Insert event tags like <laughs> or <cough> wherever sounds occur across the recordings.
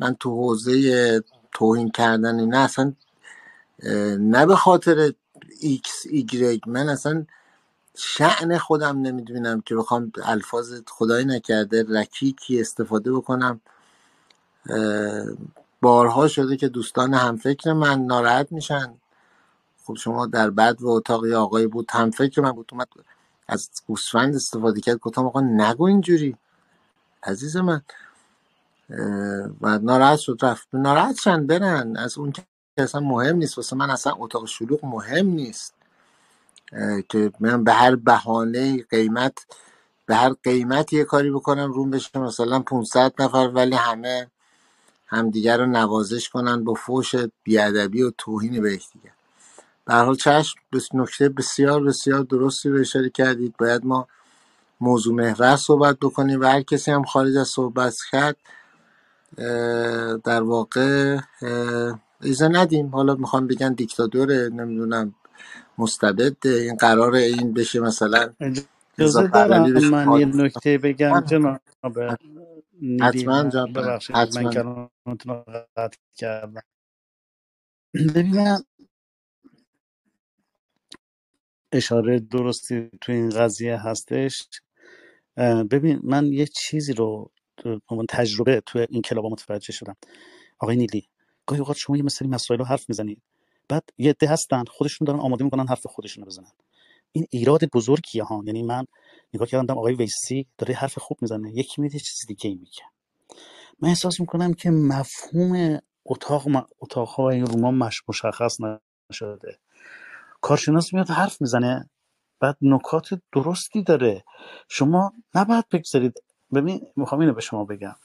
من تو حوزه توهین کردن نه اصلا نه به خاطر ایکس ایگرگ من اصلا شأن خودم نمی‌دونم که بخوام الفاظ خدایی نکرده رکیکی استفاده بکنم. بارها شده که دوستان همفکر من ناراحت میشن. خب شما در بعد و اتاق یه آقایی بود همفکر من بود اومد از گوسفند استفاده کرد گفتم آقا نگو اینجوری. عزیز من. و ناراحت شد رفت. ناراحت شن برن. از اون که اصلا مهم نیست. واسه من اصلا اتاق شلوغ مهم نیست. که من به هر بهانه قیمت به هر قیمت یه کاری بکنم روم بشه مثلا 500 نفر ولی همه همدیگر رو نوازش کنن با فوش بیادبی و توهین به یکدیگر. به حال چشم نکته بسیار بسیار درستی رو اشاره کردید. باید ما موضوع محور صحبت بکنیم و هر کسی هم خارج از صحبت کرد در واقع ایزه ندیم. حالا می‌خوام بگن دیکتاتوره نمی‌دونم مستبد این قرار این بشه مثلا اجازه دارم من یه نکته بگم جناب حتما جناب من کلامتون قطع کردم. ببینم اشاره درستی تو این قضیه هستش. ببین من یه چیزی رو عنوان تجربه تو این کلاب متوجه شدم. آقای نیلی گاهی اوقات شما یه مسئله مسائل رو حرف می‌زنید. بعد یه عده هستن خودشون دارن آماده می‌کنن حرف خودشون رو بزنن. این ایراد بزرگیه ها. یعنی من نگاه کردم آقای ویسی داره حرف خوب می‌زنه. یکی میده چیز دیگه میگه. من احساس می‌کنم که مفهوم اتاق اتاق این روما مش مشخص نشده. کارشناس میاد حرف می‌زنه بعد نکات درستی داره. شما نباید بگذارید ببین می‌خوام اینو به شما بگم.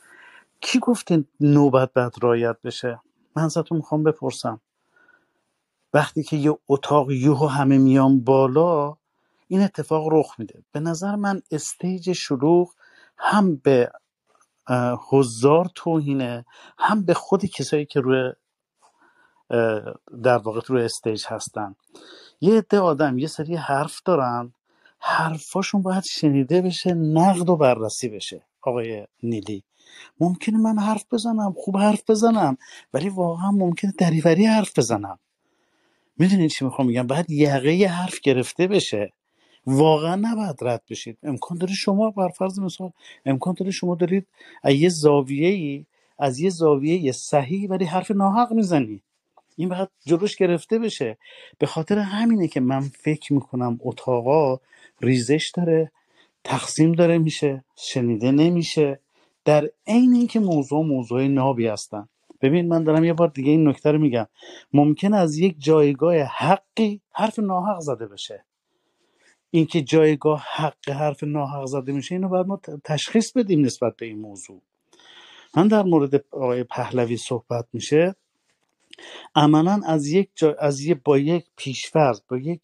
کی گفته نوبت بعد رایت بشه؟ من ازتون می‌خوام بپرسم. وقتی که یه اتاق یوهو همه میان بالا این اتفاق رخ میده. به نظر من استیج شلوغ هم به اه، حضار توهینه هم به خود کسایی که روی در واقع روی استیج هستن. یه عده آدم یه سری حرف دارن حرفاشون باید شنیده بشه نقد و بررسی بشه آقای نیلی. ممکنه من حرف بزنم خوب حرف بزنم ولی واقعا ممکنه دریوری حرف بزنم. می‌دونین چی می‌خوام میگم باید یقه حرف گرفته بشه. واقعا نباید رد بشید. امکان داره شما بر فرض مثال امکان داره شما دارید یه زاویه ای از یه زاویه صحیح ولی حرف ناحق می‌زنی. این باید جلوش گرفته بشه. به خاطر همینه که من فکر می‌کنم اتاقا ریزش داره تقسیم داره میشه شنیده نمیشه. در عین اینکه موضوع موضوع نابی هستن. ببین من دارم یه بار دیگه این نکته رو میگم. ممکن از یک جایگاه حقی حرف ناحق زده بشه. اینکه جایگاه حق حرف ناحق زده میشه اینو باید ما تشخیص بدیم نسبت به این موضوع. من در مورد آقای پهلوی صحبت میشه. عملا از یک جا... از یه با یک پیشفرض با یک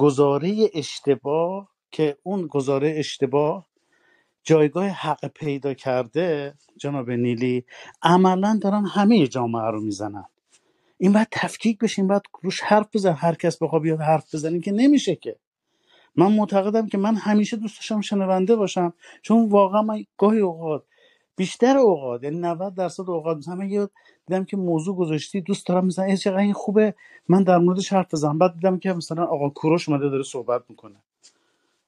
گزاره اشتباه که اون گزاره اشتباه جایگاه حق پیدا کرده جناب نیلی عملا دارن همه جامعه رو می‌زنن. این باید تفکیک بشه این باید روش حرف بزن هر کس بخواد بیاد حرف بزنه که نمیشه که. من معتقدم که من همیشه دوست داشتم شنونده باشم چون واقعا من گاهی اوقات بیشتر اوقات یعنی 90 درصد اوقات. مثلا من یه دیدم که موضوع گذاشتی دوست دارم مثلا ای چقدر این خوبه من در موردش حرف بزنم. بعد دیدم که مثلا آقا کوروش اومده داره صحبت می‌کنه.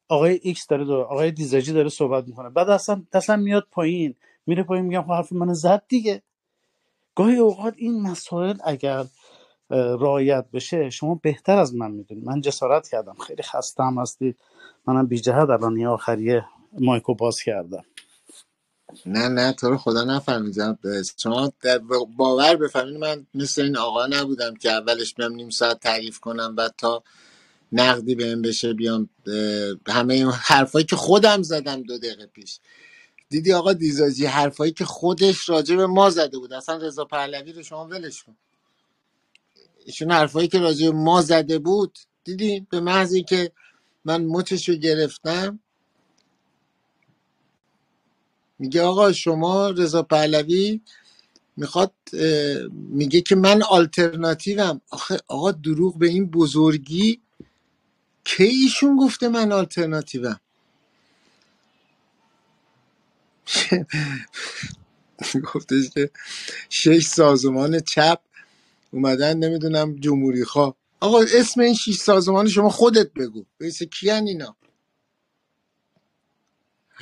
آقای ایکس داره, داره آقای دیزاجی داره صحبت می‌کنه. بعد اصلا اصلا میاد پایین میره پایین میگم خب حرف من زد دیگه. گاهی اوقات این مسائل اگر رعایت بشه شما بهتر از من می‌دونید. من جسارت کردم. خیلی خستم هستید. منم بی جهت الان یه آخریه مایکو باز کردم. نه نه تو رو خدا نفهمیدم. شما باور بفهمید من مثل این آقا نبودم که اولش بیام نیم ساعت تعریف کنم بعد تا نقدی بهم بشه بیام همه این حرفایی که خودم زدم دو دقیقه پیش. دیدی آقا دیزاجی حرفایی که خودش راجع به ما زده بود. اصلا رضا پهلوی رو شما ولش کن. ایشون حرفایی که راجع به ما زده بود دیدی؟ به محض که من مچش رو گرفتم میگه آقا شما رضا پهلوی می‌خواد میگه که من آلترناتیوم. آخه آقا دروغ به این بزرگی کی ایشون گفته من آلترناتیوم؟ <laughs> گفتش که شش سازمان چپ اومدن نمی‌دونم جمهوری خواه آقا اسم این شش سازمان شما خودت بگو. بیسه کیان اینا؟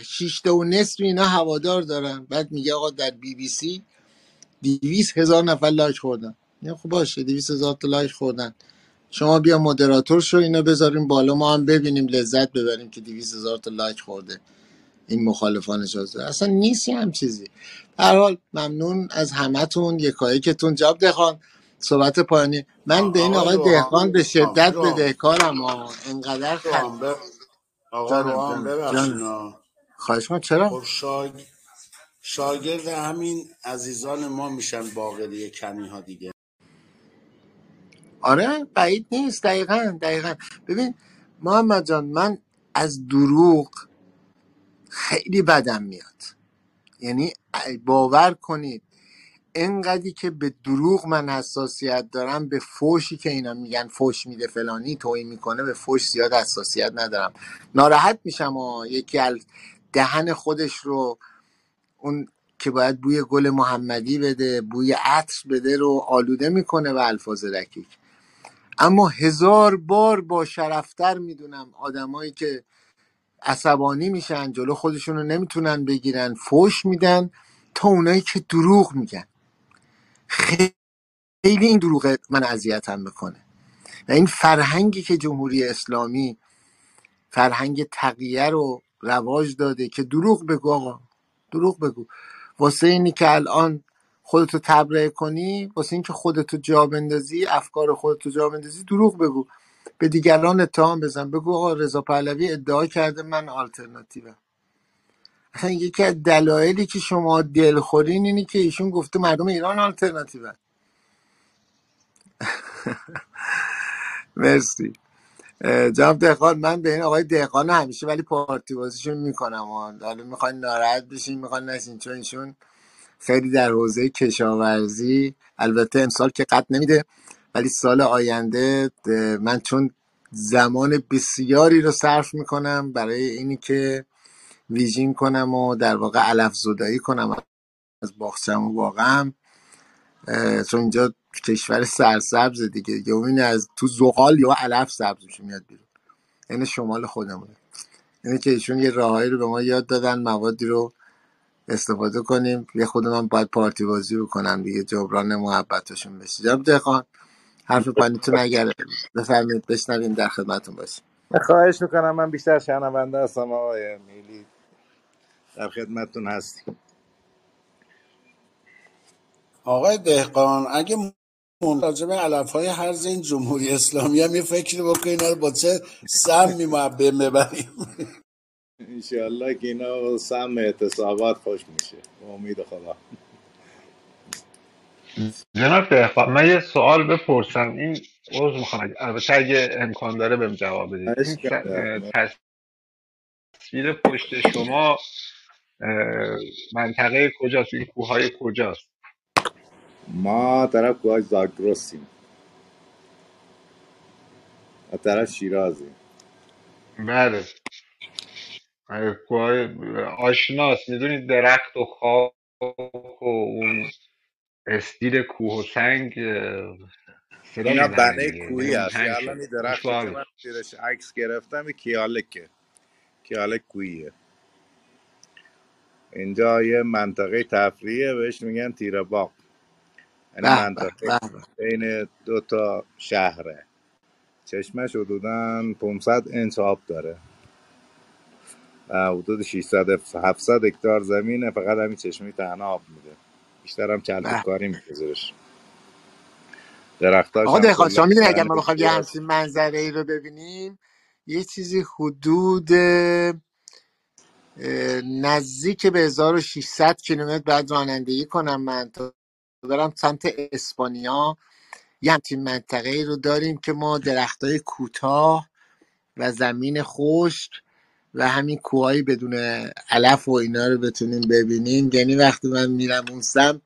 شش تا و نصف اینا هوادار دارن. بعد میگه آقا در بی بی سی دویست هزار نفر لایک خوردن. یا خب باشه دویست هزار تا لایک خوردن. شما بیا moderator شو اینو بذاریم بالا ما هم ببینیم لذت ببریم که دویست هزار تا لایک خورده این مخالفان شازده. اصلا نیست یه هم چیزی. به هر حال ممنون از همتون یکایکتون. جواب دهخان صحبت پایانی. من به این آقای دهقان به شدت روحانی بدهکارم ها انقدر خ... روحان ب... آقا خواهش کنم چرا؟ خب شاگ... شاگرد همین عزیزان ما میشن باقری کنی ها دیگه. آره بعید نیست. دقیقا دقیقا. ببین محمد جان من از دروغ خیلی بدم میاد. یعنی باور کنید. انقدری که به دروغ من حساسیت دارم به فوشی که اینا میگن فوش میده فلانی توهین می‌کنه به فوش زیاد حساسیت ندارم. ناراحت میشم و یکی از دهن خودش رو اون که باید بوی گل محمدی بده بوی عطر بده رو آلوده می‌کنه به الفاظ رکیک. اما هزار بار با شرفتر می‌دونم آدمایی که عصبانی میشن جلو خودشون رو نمی‌تونن بگیرن فوش میدن تا اونایی که دروغ میگن. خیلی این دروغ من اذیتم می‌کنه. و این فرهنگی که جمهوری اسلامی فرهنگ تقیه رو رواج داده که دروغ بگو آقا. دروغ بگو. واسه اینی که الان خودتو تبرئه کنی واسه اینکه خودتو جا بندازی افکار خودتو جا بندازی دروغ بگو. به دیگران اتهام بزن. بگو آقا رضا پهلوی ادعا کرده من آلترناتیوم. اصلا یکی از دلایلی که شما دلخورین اینی که ایشون گفته مردم ایران آلترناتیون <laughs> مرسی. جناب دهقان من به این آقای دهقان همیشه ولی پارتی بازیشون می‌کنم حالا می‌خواین ناراحت بشین می‌خواین نشین چون ایشون خیلی در حوزه کشاورزی البته امسال که قد نمیده ولی سال آینده من چون زمان بسیاری رو صرف می‌کنم برای اینی که ویژین کنم و در واقع علف زدایی کنم از باغچم و اه، چون اینجا کشور سرسبز دیگه. دیگه این از تو زغال یا علف سبز میشه میاد بیرون. این شمال خودمونه. اینه که ایشون یه راههایی رو به ما یاد دادن موادی رو استفاده کنیم. یه خودم هم باید پارتی بازی بکنم دیگه جبران محبتشون بشه. جناب دهخان حرف پنیتون اگر بفرمایید بشنویم در خدمتون باشیم. خواهش می‌کنم. من بیشتر شنونده هستم آقای میلی. در خدمتتون هستیم. آقای دهقان اگه من راجع به علف های هرز این جمهوری اسلامی هم یه فکری بکنین اینا رو با چه سم میمعبه ببریم؟ انشاءالله که اینا سم اعتصابات خوش میشه. امید خدا. جناب دهقان من یه سوال بپرسم. این عذر می‌خوام. البته اگه امکان داره بهم جواب بدید. تصویر پشت شما منطقه کجاست؟ این کوههای کجاست؟ ما طرف کوهاش زاگرسیم. و طرف شیرازیم. بله. کوههای آشناست می‌دونید درخت و خاک و اون استیل کوه و سنگ اه، صدا اینا می‌زنه بنه دیگه. کوهی دلمون هست. تنگ الان شد این خوش درختی که من زیرش عکس گرفتم این کیالکه کیالک کوهیه. اینجا یه منطقه تفریحه بهش میگن تیره باغ. یعنی منطقه بین دو تا شهره. چشمش حدودا 500 انچ آب داره. و حدود 600 700 هکتار زمینه فقط همین چشمه تنها آب میده. بیشتر هم به. کلبکاری میده زیرش. درختاش آقا کلا شما می‌دونی اگر ما بخوایم یه همچین منظره ای رو ببینیم یه چیزی حدود اه، نزدیک به 1600 کیلومتر بعد رانندگی کنم من تا برم سمت اسپانیا. یه همچین منطقه ای رو داریم که ما درخت های کوتاه و زمین خشک و همین کوههایی بدون علف و اینا رو بتونیم ببینیم. یعنی وقتی من میرم اون سمت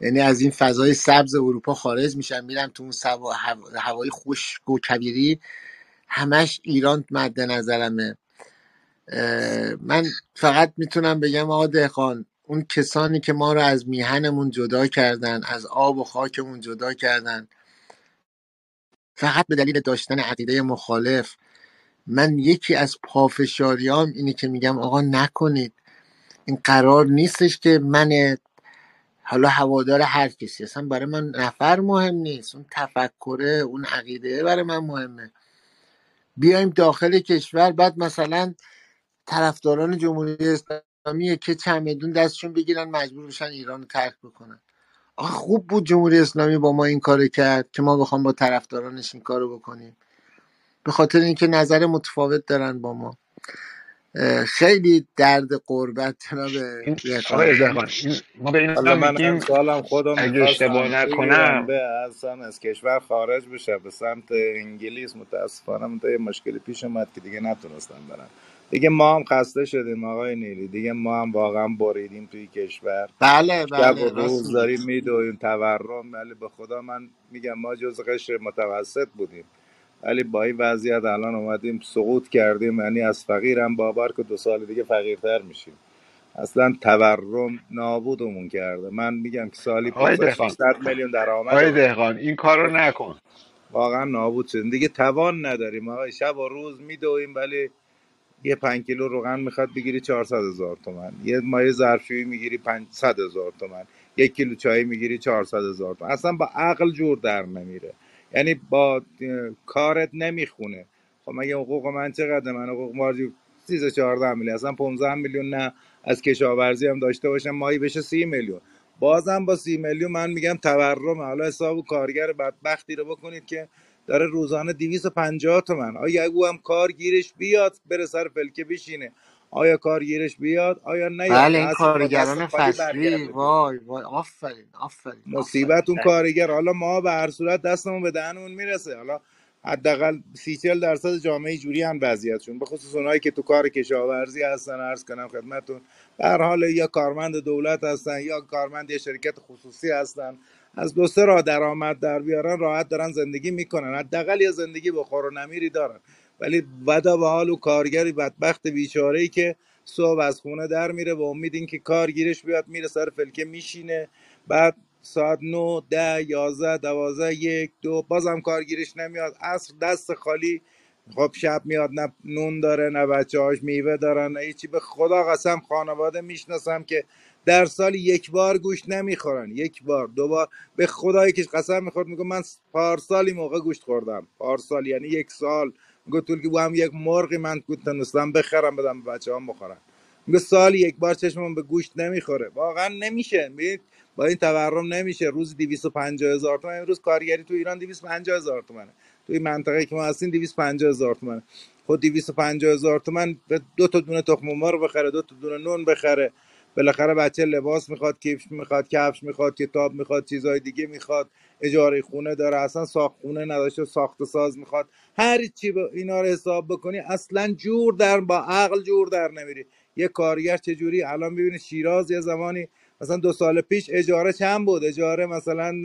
یعنی از این فضای سبز اروپا خارج میشم میرم تو اون سوا- هوا- هوای خشک و کبیری همش ایران مد نظرمه. من فقط می‌تونم بگم آقا دهخان اون کسانی که ما رو از میهنمون جدا کردن از آب و خاکمون جدا کردن. فقط به دلیل داشتن عقیده مخالف. من یکی از پافشاریام اینه که میگم آقا نکنید. این قرار نیستش که من حالا هوادار هر کسی. اصلا برای من نفر مهم نیست. اون تفکره اون عقیده برای من مهمه. بیایم داخل کشور بعد مثلا طرفداران جمهوری اسلامی که چمدون دستشون بگیرن مجبور بشن ایران رو ترک بکنن. آخه خوب بود جمهوری اسلامی با ما این کار کرد که ما بخوام با طرفدارانش این کارو بکنیم. به خاطر اینکه نظر متفاوت دارن با ما. خیلی درد قربت جناب ما به این من امسالم خودم اگه اشتباه نکنم. به اصلا از کشور خارج بشه به سمت انگلیس متاسفانه یه مشکلی پیش اومد که دیگه نتونستم برم. دیگه ما هم خسته شدیم آقای نیلی. دیگه ما هم واقعا بریدیم توی کشور. بله شب و بله راست روز داریم میدویم تورم ولی به خدا من میگم ما جز قشر متوسط بودیم. ولی با این وضعیت الان اومدیم سقوط کردیم. یعنی از فقیرم باور که دو سال دیگه فقیرتر میشیم. اصلا تورم نابودمون کرده. من میگم که سالی آقای 500 دهقان. 600 میلیون آقای درآمدمون دهقان این کار رو نکن. واقعا نابود شدیم. دیگه توان نداریم. آقای شب و روز میدویم ولی یه پنج کیلو روغن می‌خواد بگیری 400 هزار تومن. یه مایه ظرفشویی می‌گیری 500 هزار تومن. یک کیلو چای می‌گیری 400 هزار تومن. اصلا با عقل جور در نمیره. یعنی با کارت نمی‌خونه. خب مگه حقوق من چقدر من حقوق مارجی 13 14 میلیون. اصلا 15 میلیون نه. از کشاورزی هم داشته باشم مایی بشه 30 میلیون. بازم با 30 میلیون من میگم تورم حالا حساب کارگر بدبختی رو بکنید که داره روزانه 250 تومن. آیا او هم کار گیرش بیاد بره سر فلکه بشینه؟ آیا کار گیرش بیاد؟ آیا نیاد بله این کارگران فصلی. وای وای. آفرین آفرین مصیبت اون کارگر. حالا ما به هر صورت دستمون به دهنمون می‌رسه. حالا حداقل سی چل درصد جامعه جوری هم وضعیتشون. به خصوص اونایی که تو کار کشاورزی هستن عرض کنم خدمتون به هر حال یا کارمند دولت هستن یا کارمند یه شرکت خصوصی هستن. از دو سه راه درآمد در بیارن راحت دارن زندگی می‌کنن. حداقل یه زندگی بخور و نمیری دارن. ولی ودا به حال و کارگری بدبخت بیچاره ای که صبح از خونه در میره و امید اینکه کار گیرش بیاد میره سر فلکه میشینه. بعد ساعت 9 ده 11 12 یک دو بازم کارگیرش نمیاد. عصر دست خالی. خب شب میاد نه نون داره نه بچه هاش میوه دارن نه هیچی. به خدا قسم خانواده می‌شناسم که در سال یک بار گوشت نمی‌خورن. یک بار دو بار. به خدایی که قسم می‌خورد میگم من پارسالی موقع گوشت خوردم. پارسال یعنی یک سال. میگه طول که هم یک مرغی من تونستم بخرم بدم بچه هم بخورن. میگه سال یک بار چشمم به گوشت نمی‌خوره. واقعا نمیشه. میگه با این تورم نمیشه. روز 250 هزار تومن امروز کارگری تو ایران 250 هزار تومنه. توی منطقه که ما هستیم 250 هزار تومنه. خود 250 هزار تومن دو تا دونه تخم مرغ بخره دو تا دونه نون بخره. بالاخره بچه لباس می‌خواد کیف می‌خواد کفش می‌خواد کتاب می‌خواد چیزای دیگه می‌خواد اجاره خونه داره اصلا ساخت خونه نداشته ساخت ساز می‌خواد. هر چی اینا رو حساب بکنی اصلا جور در با عقل جور در نمیری. یه کارگر چجوری؟ الان ببینید شیراز یه زمانی مثلا دو سال پیش اجاره چند بود؟ اجاره مثلا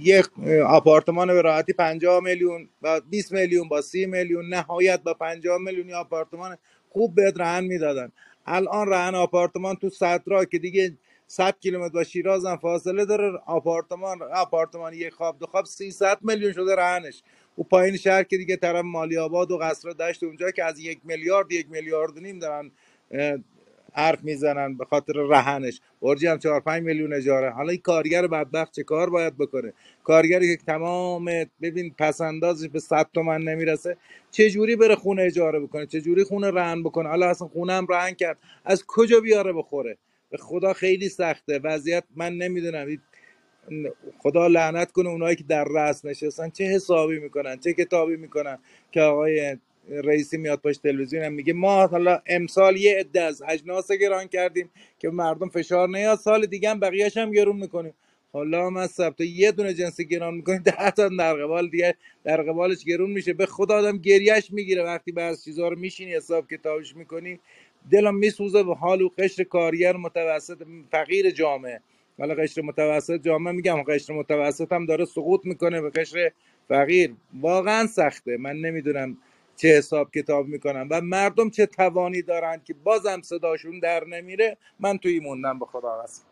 یک آپارتمان به راحتی 50 میلیون با 20 میلیون با 30 میلیون نهایت با 50 میلیون آپارتمان خوب بهت رهن می‌دادن. الان رهن آپارتمان تو صدرا که دیگه 100 کیلومتر با شیراز هم فاصله داره. آپارتمان آپارتمان یک خواب دو خواب 300 میلیون شده رهنش. او پایین شهر که دیگه طرف مالی آباد و قصر دشت اونجا که از یک میلیارد یک میلیارد نیم دارن حرف می‌زنن به خاطر رهنش. برجی هم 4 5 میلیون اجاره. حالا این کارگر بدبخت چه کار باید بکنه؟ کارگری که تمام ببین پس اندازش به 100 تومن نمی‌رسه چه جوری بره خونه اجاره بکنه؟ چه جوری خونه رهن بکنه؟ حالا اصلا خونه هم رهن کرد. از کجا بیاره بخوره؟ به خدا خیلی سخته. وضعیت من نمی‌دونم. خدا لعنت کنه اونایی که در رأس نشستن چه حسابی می‌کنن چه کتابی می‌کنن که آقای رئیسی میاد پشت تلویزیون هم میگه ما حالا امسال یه عده از اجناس گران کردیم که مردم فشار نیاد سال دیگه هم بقیه‌ش هم گرون می‌کنیم. حالا من تو یه دونه جنسی گران می‌کنیم ده تا در قبال دیگه در قبالش گرون میشه. به خدا آدم گریش می‌گیره. وقتی بعض چیزها رو میشینی حساب کتابش می‌کنی دلم میسوزه به حال و قشر کارگر متوسط فقیر جامعه. حالا قشر متوسط جامعه میگم قشر متوسط هم داره سقوط می‌کنه به قشر فقیر. واقعا سخته. من نمی‌دونم چه حساب کتاب می‌کنن و مردم چه توانی دارن که بازم صداشون در نمیره من توی موندم به خدا قسم.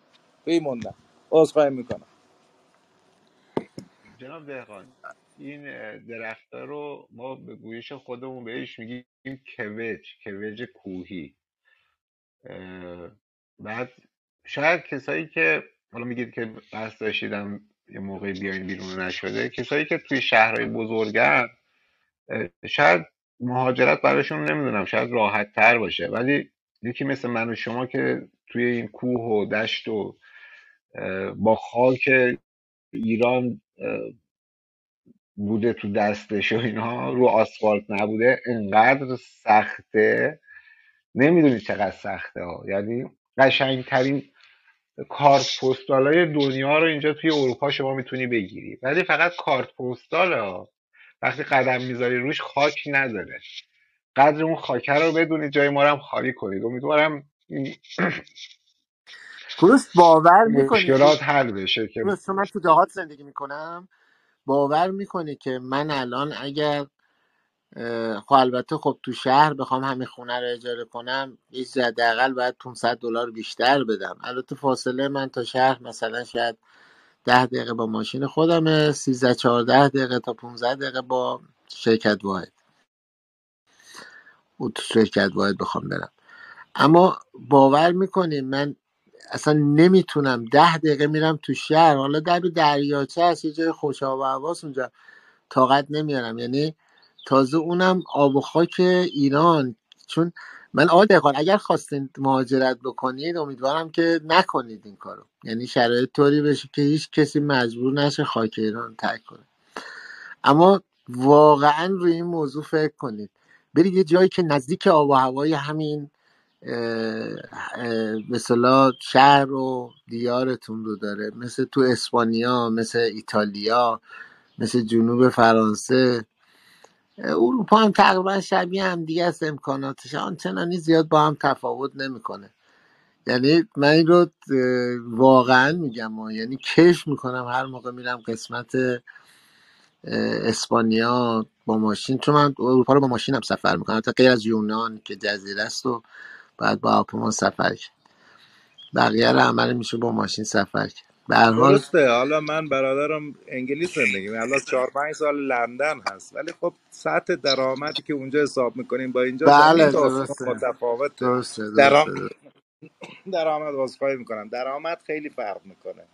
توی موندم. عذرخواهی می‌کنم. جناب دهقان این اه، درختها رو ما به گویش خودمون بهش میگیم کوج کوج کوهی. بعد شاید کسایی که حالا میگید که قصد داشتیدم یه موقعی بیاین بیرون نشده کسایی که توی شهرهای بزرگن شاید مهاجرت براشون نمی‌دونم شاید راحت تر باشه. ولی یکی مثل من و شما که توی این کوه و دشت و با خاک ایران بوده تو دستش و اینها رو آسفالت نبوده انقدر سخته. نمی‌دونی چقدر سخته ها. یعنی قشنگترین کارت پستال های دنیا رو اینجا توی اروپا شما می‌تونی بگیری. ولی فقط کارت پستال ها. وقتی قدم می‌ذاری روش خاک نداره. قدر اون خاکه رو بدونید جای ما رو هم خالی کنید. امیدوارم درست باور می‌کنی مشکلات حل بشه که درست من تو دهات زندگی می‌کنم. باور می‌کنی که من الان اگر خب البته خب تو شهر بخوام همین خونه رو اجاره کنم یه حداقل باید 500 دلار بیشتر بدم. البته فاصله من تا شهر مثلا شاید ده دقیقه با ماشین خودمه 13 14 دقیقه تا 15 دقیقه با شرکت واحد. اتو شرکت واحد بخوام برم. اما باور می‌کنی من اصلا نمی‌تونم ده دقیقه میرم تو شهر. حالا در دریاچه هست یه جای خوش آب و اونجا. طاقت نمیارم. یعنی تازه اونم آب و خاک ایران. چون من آقای دهقان اگر خواستین مهاجرت بکنید امیدوارم که نکنید این کارو. یعنی شرایط طوری بشه که هیچ کسی مجبور نشه خاک ایران ترک کنه. اما واقعا روی این موضوع فکر کنید. برید یه جایی که نزدیک آب و هوای همین مثلا شهر و دیارتون رو داره. مثل تو اسپانیا مثل ایتالیا مثل جنوب فرانسه. اروپا هم تقریبا شبیه هم دیگه است امکاناتش. آنچنانی زیاد با هم تفاوت نمی‌کنه. یعنی من این رو واقعا میگم ها. یعنی کش می‌کنم هر موقع میرم قسمت اسپانیا با ماشین. چون من اروپا رو با ماشینم سفر می‌کنم. تا غیر از یونان که جزیره است و بعد با هواپیما سفر. کرد بقیه رو عمل میشه با ماشین سفر. کرد به هر حال درسته. حالا من برادرم انگلیس زندگی می الان چهار پنج سال لندن هست. ولی خب سطح درآمدی که اونجا حساب می‌کنیم با اینجا زمین بله تا درسته. متفاوته. درسته درآم... درسته, درسته. <coughs> درآمد می‌کنم. درآمد خیلی فرق می‌کنه.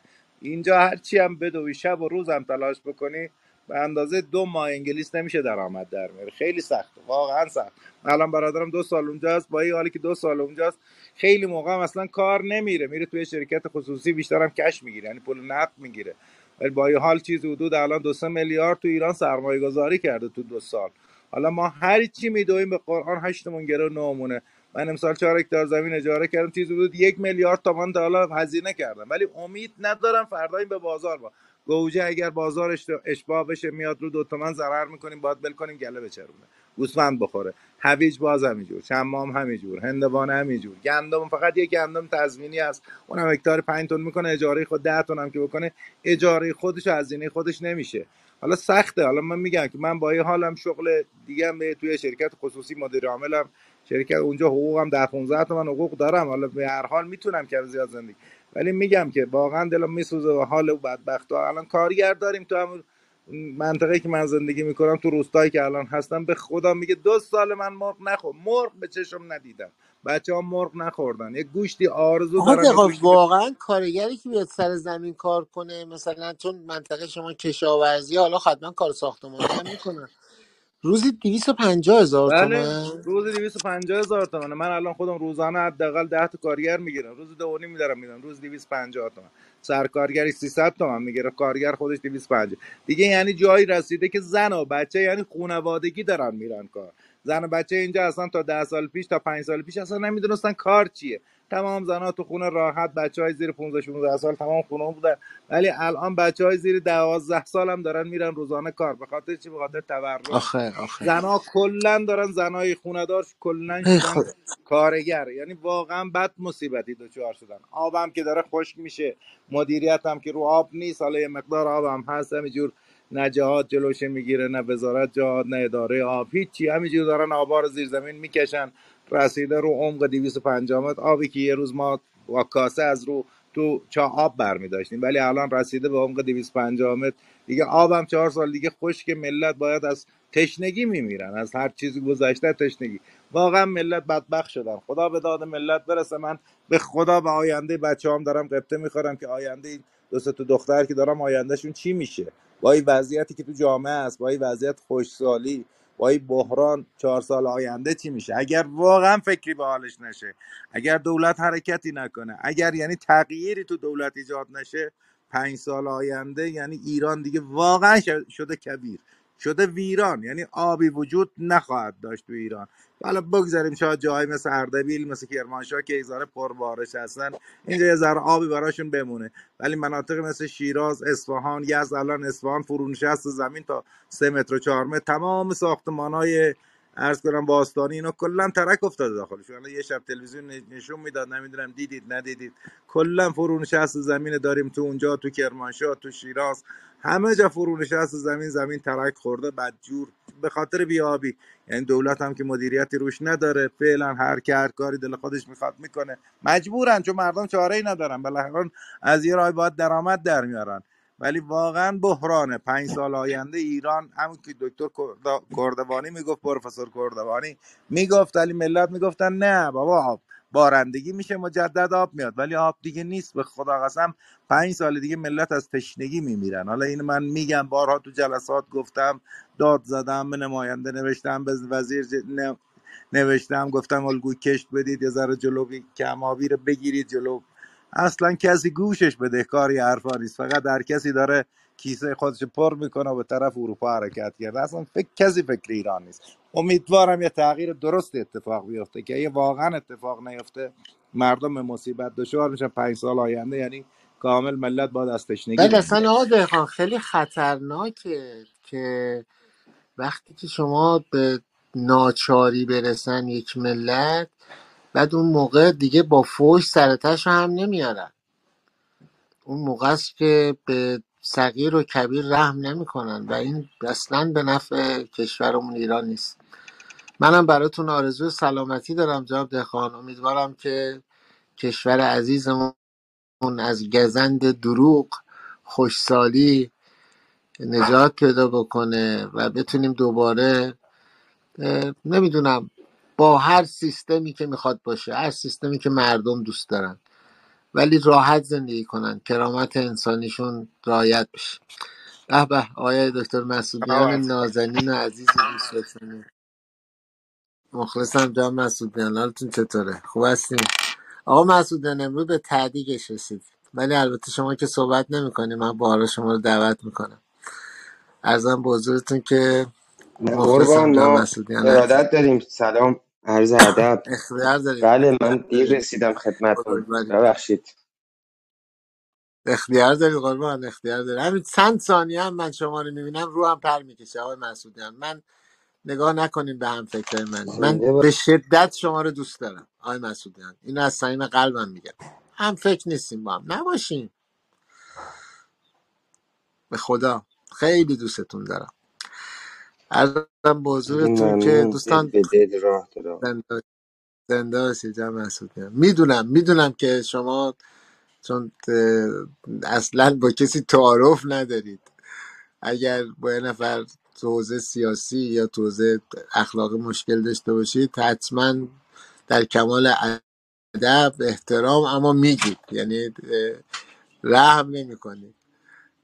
اینجا هرچی هم بدوی شب و روز هم تلاش بکنی به اندازه دو ماه انگلیس نمیشه درآمد در میاره. خیلی سخته واقعا سخت. الان برادرم دو سال اونجاست. با این حالی که دو سال اونجاست خیلی موقع هم اصلا کار نمیره. میره توی شرکت خصوصی بیشتر هم کش می‌گیره. یعنی پول نقد می‌گیره. ولی با این حال چیز حدود الان دو سه میلیارد تو ایران سرمایه گذاری کرده تو دو سال. حالا ما هر چی میدویم به قرآن هشتمون گره نومونه من امسال چهار هکتار زمین اجاره کردم. چیزی بود یک میلیارد تومان تا حالا هزینه کردم. ولی امید ندارم فردا این به بازار با گوجه اگر بازار اشباه بشه میاد رو دو تومن ضرر می‌کنیم باید بل کنیم گله بچرونه گوسفند بخوره. هویج باز همینجور شمام همینجور هندوانه همینجور. گندم فقط یک گندم تضمینی است اونم هکتار 5 تن می‌کنه اجاره خود 10 تن هم که بکنه اجاره خودش هزینه خودش نمیشه. حالا سخته. حالا من میگم که من با این حالم شغل دیگه توی شرکت خصوصی مدیر عاملم. شرکت اونجا حقوقم در 15 تومن حقوق دارم. حالا به هر حال می‌تونم کم زیاد زندگی. ولی میگم که واقعا دلم میسوزه و حال او بدبخت ها الان کارگر داریم تو همون منطقه که من زندگی می‌کنم تو روستایی که الان هستم به خدا میگه دو سال من مرغ نخور. مرغ به چشم ندیدم. بچه ها مرغ نخوردن. یه گوشتی آرزو دارم یه دقیقا گوشتی واقعا کارگری که بیاد سر زمین کار کنه مثلا چون منطقه شما کشاورزی حالا حتما کار ساختمانی هم می‌کنن روزی 250 هزار بله تومن؟ روز 250 هزار تومنه. من الان خودم روزانه حداقل 10 تا کارگر می‌گیرم. روز دو و نیم میدارم میدم. روز 250 تومن. سرکارگری 300 تومن می‌گیره. کارگر خودش 250 دیگه یعنی جایی رسیده که زن و بچه یعنی خانوادگی دارن میرن کار. زن و بچه اینجا اصلا تا 10 سال پیش تا 5 سال پیش اصلا نمی‌دونستن کار چیه. تمام زنها تو خونه راحت بچه های زیر 15 16 سال تمام خونه بودن. ولی الان بچه های زیر 12 سال هم دارن میرن روزانه کار. به خاطر چی؟ به خاطر تورم. آخه آخه. زنها کلا دارن زنای خونه دار کلا کارگر. یعنی واقعا بد مصیبتی دچار شدن. آبم که داره خشک میشه. مدیریت هم که رو آب نیست. حالا یه مقدار آب هم هست. همینجور نه جهاد جلوشه می‌گیره نه وزارت جهاد نه اداره آب. هیچی همینجوری دارن آبا رو زیر زمین می‌کشن. رسیده رو عمق 250 متر. آبی که یه روز ما با کاسه از رو تو چا آب برمی داشتیم ولی الان رسیده به عمق 250 متر. دیگه آبم چهار سال دیگه خشک ملت باید از تشنگی میمیرن. از هر چیزی گذشته تشنگی. واقعا ملت بدبخت شدن خدا به داد ملت برسه. من به خدا به آینده بچه هم دارم قبطه می‌خورم که آینده دو تا دختر که دارم آیندهشون چی میشه؟ با این وضعیتی که تو جامعه است با این وضعیت خوشسالی با این بحران چهار سال آینده چی میشه؟ اگر واقعا فکری به حالش نشه اگر دولت حرکتی نکنه اگر یعنی تغییری تو دولت ایجاد نشه پنج سال آینده یعنی ایران دیگه واقعا شده کبیر. شده ویران. یعنی آبی وجود نخواهد داشت تو ایران. حالا بگذاریم شاید جایی مثل اردبیل مثل کرمانشاه که ایزاره پربارش هستن اینجا یه ذره آبی براشون بمونه. ولی مناطق مثل شیراز اصفهان یزد الان اصفهان فرونشست زمین تا سه متر و چهار متر. تمام ساختمان های ارز کنم باستانی اینا کلا ترک افتاده داخلش. الان یه شب تلویزیون نشون می‌داد نمی‌دونم دیدید ندیدید. کلا فرونشست زمین داریم تو اونجا تو کرمانشاه تو شیراز. همه جا فرونشست زمین زمین ترک خورده بدجور به خاطر بیابی یعنی دولت هم که مدیریتی روش نداره فعلا هر کی هر کاری دل خودش می‌خواد می‌کنه. مجبورن چون مردم چاره ای ندارن. بالاخره از یه راه باید درآمد در میارن. ولی واقعا بحرانه. پنج سال آینده ایران همون که دکتر کردوانی می‌گفت پروفسور کردوانی می‌گفت ولی ملت می‌گفتن نه بابا آب بارندگی میشه مجدد آب میاد. ولی آب دیگه نیست به خدا قسم. پنج سال دیگه ملت از تشنگی میمیرن. حالا این من میگم بارها تو جلسات گفتم داد زدم به نماینده نوشتم به وزیر نوشتم گفتم الگوی کشت بدید یه ذره جلو کمابی رو بگیرید جلو اصلا کسی گوشش بدهکاری حرفا نیست. فقط در کسی داره کیسه خودش پر می‌کنه و به طرف اروپا حرکت کرده. اصلا فکر کسی فکر ایران نیست. امیدوارم یه تغییر درست اتفاق بیفته که اگه واقعا اتفاق نیفته مردم به مصیبت دچار میشن. پنج سال آینده یعنی کامل ملت باید از تشنگی ولی اصلا آقا دهقان. خیلی خطرناکه که وقتی که شما به ناچاری برسن یک ملت بعد اون موقع دیگه با فوش سرتش هم نمیارن. اون موقع است که به صغیر و کبیر رحم نمی‌کنن و این اصلا به نفع کشورمون ایران نیست. منم براتون آرزوی سلامتی دارم جناب دهخان امیدوارم که کشور عزیزمون از گزند دروغ خوشسالی نجات پیدا بکنه و بتونیم دوباره نمی‌دونم با هر سیستمی که می‌خواد باشه هر سیستمی که مردم دوست دارن. ولی راحت زندگی کنن کرامت انسانیشون رعایت بشه. به به آقای دکتر مسعودیان نازنین و عزیز دوست داشتنی مخلصم جان مسعودیان حالتون چطوره؟ خوب هستیم آقا مسعودیان امروز به تعدیقش رسید. ولی البته شما که صحبت نمی‌کنیم من بارا شما رو دعوت می‌کنم. ارزم به حضورتون که قربان ما ارادت داریم. سلام. عرض ادب. اختیار داریم بله من دیر رسیدم خدمتتون. ببخشید. اختیار داری قربان اختیار داری. همین چند ثانیه هم من شما رو می‌بینم رو هم پر می‌کشه آقای مسعودیان من نگاه نکنیم به هم فکر من. من به شدت شما رو دوست دارم آقای مسعودیان این از صمیم قلبم میگم. هم فکر نیستیم با هم. نباشیم به خدا. خیلی دوستتون دارم. ارزم به حضورتون که دوستان به دل راه زنده زنده باشید جمع می‌دونم می‌دونم که شما چون اصلا با کسی تعارف ندارید. اگر با یه نفر تو سیاسی یا تو اخلاقی مشکل داشته باشید حتما در کمال ادب احترام اما میگید. یعنی رحم نمی کنید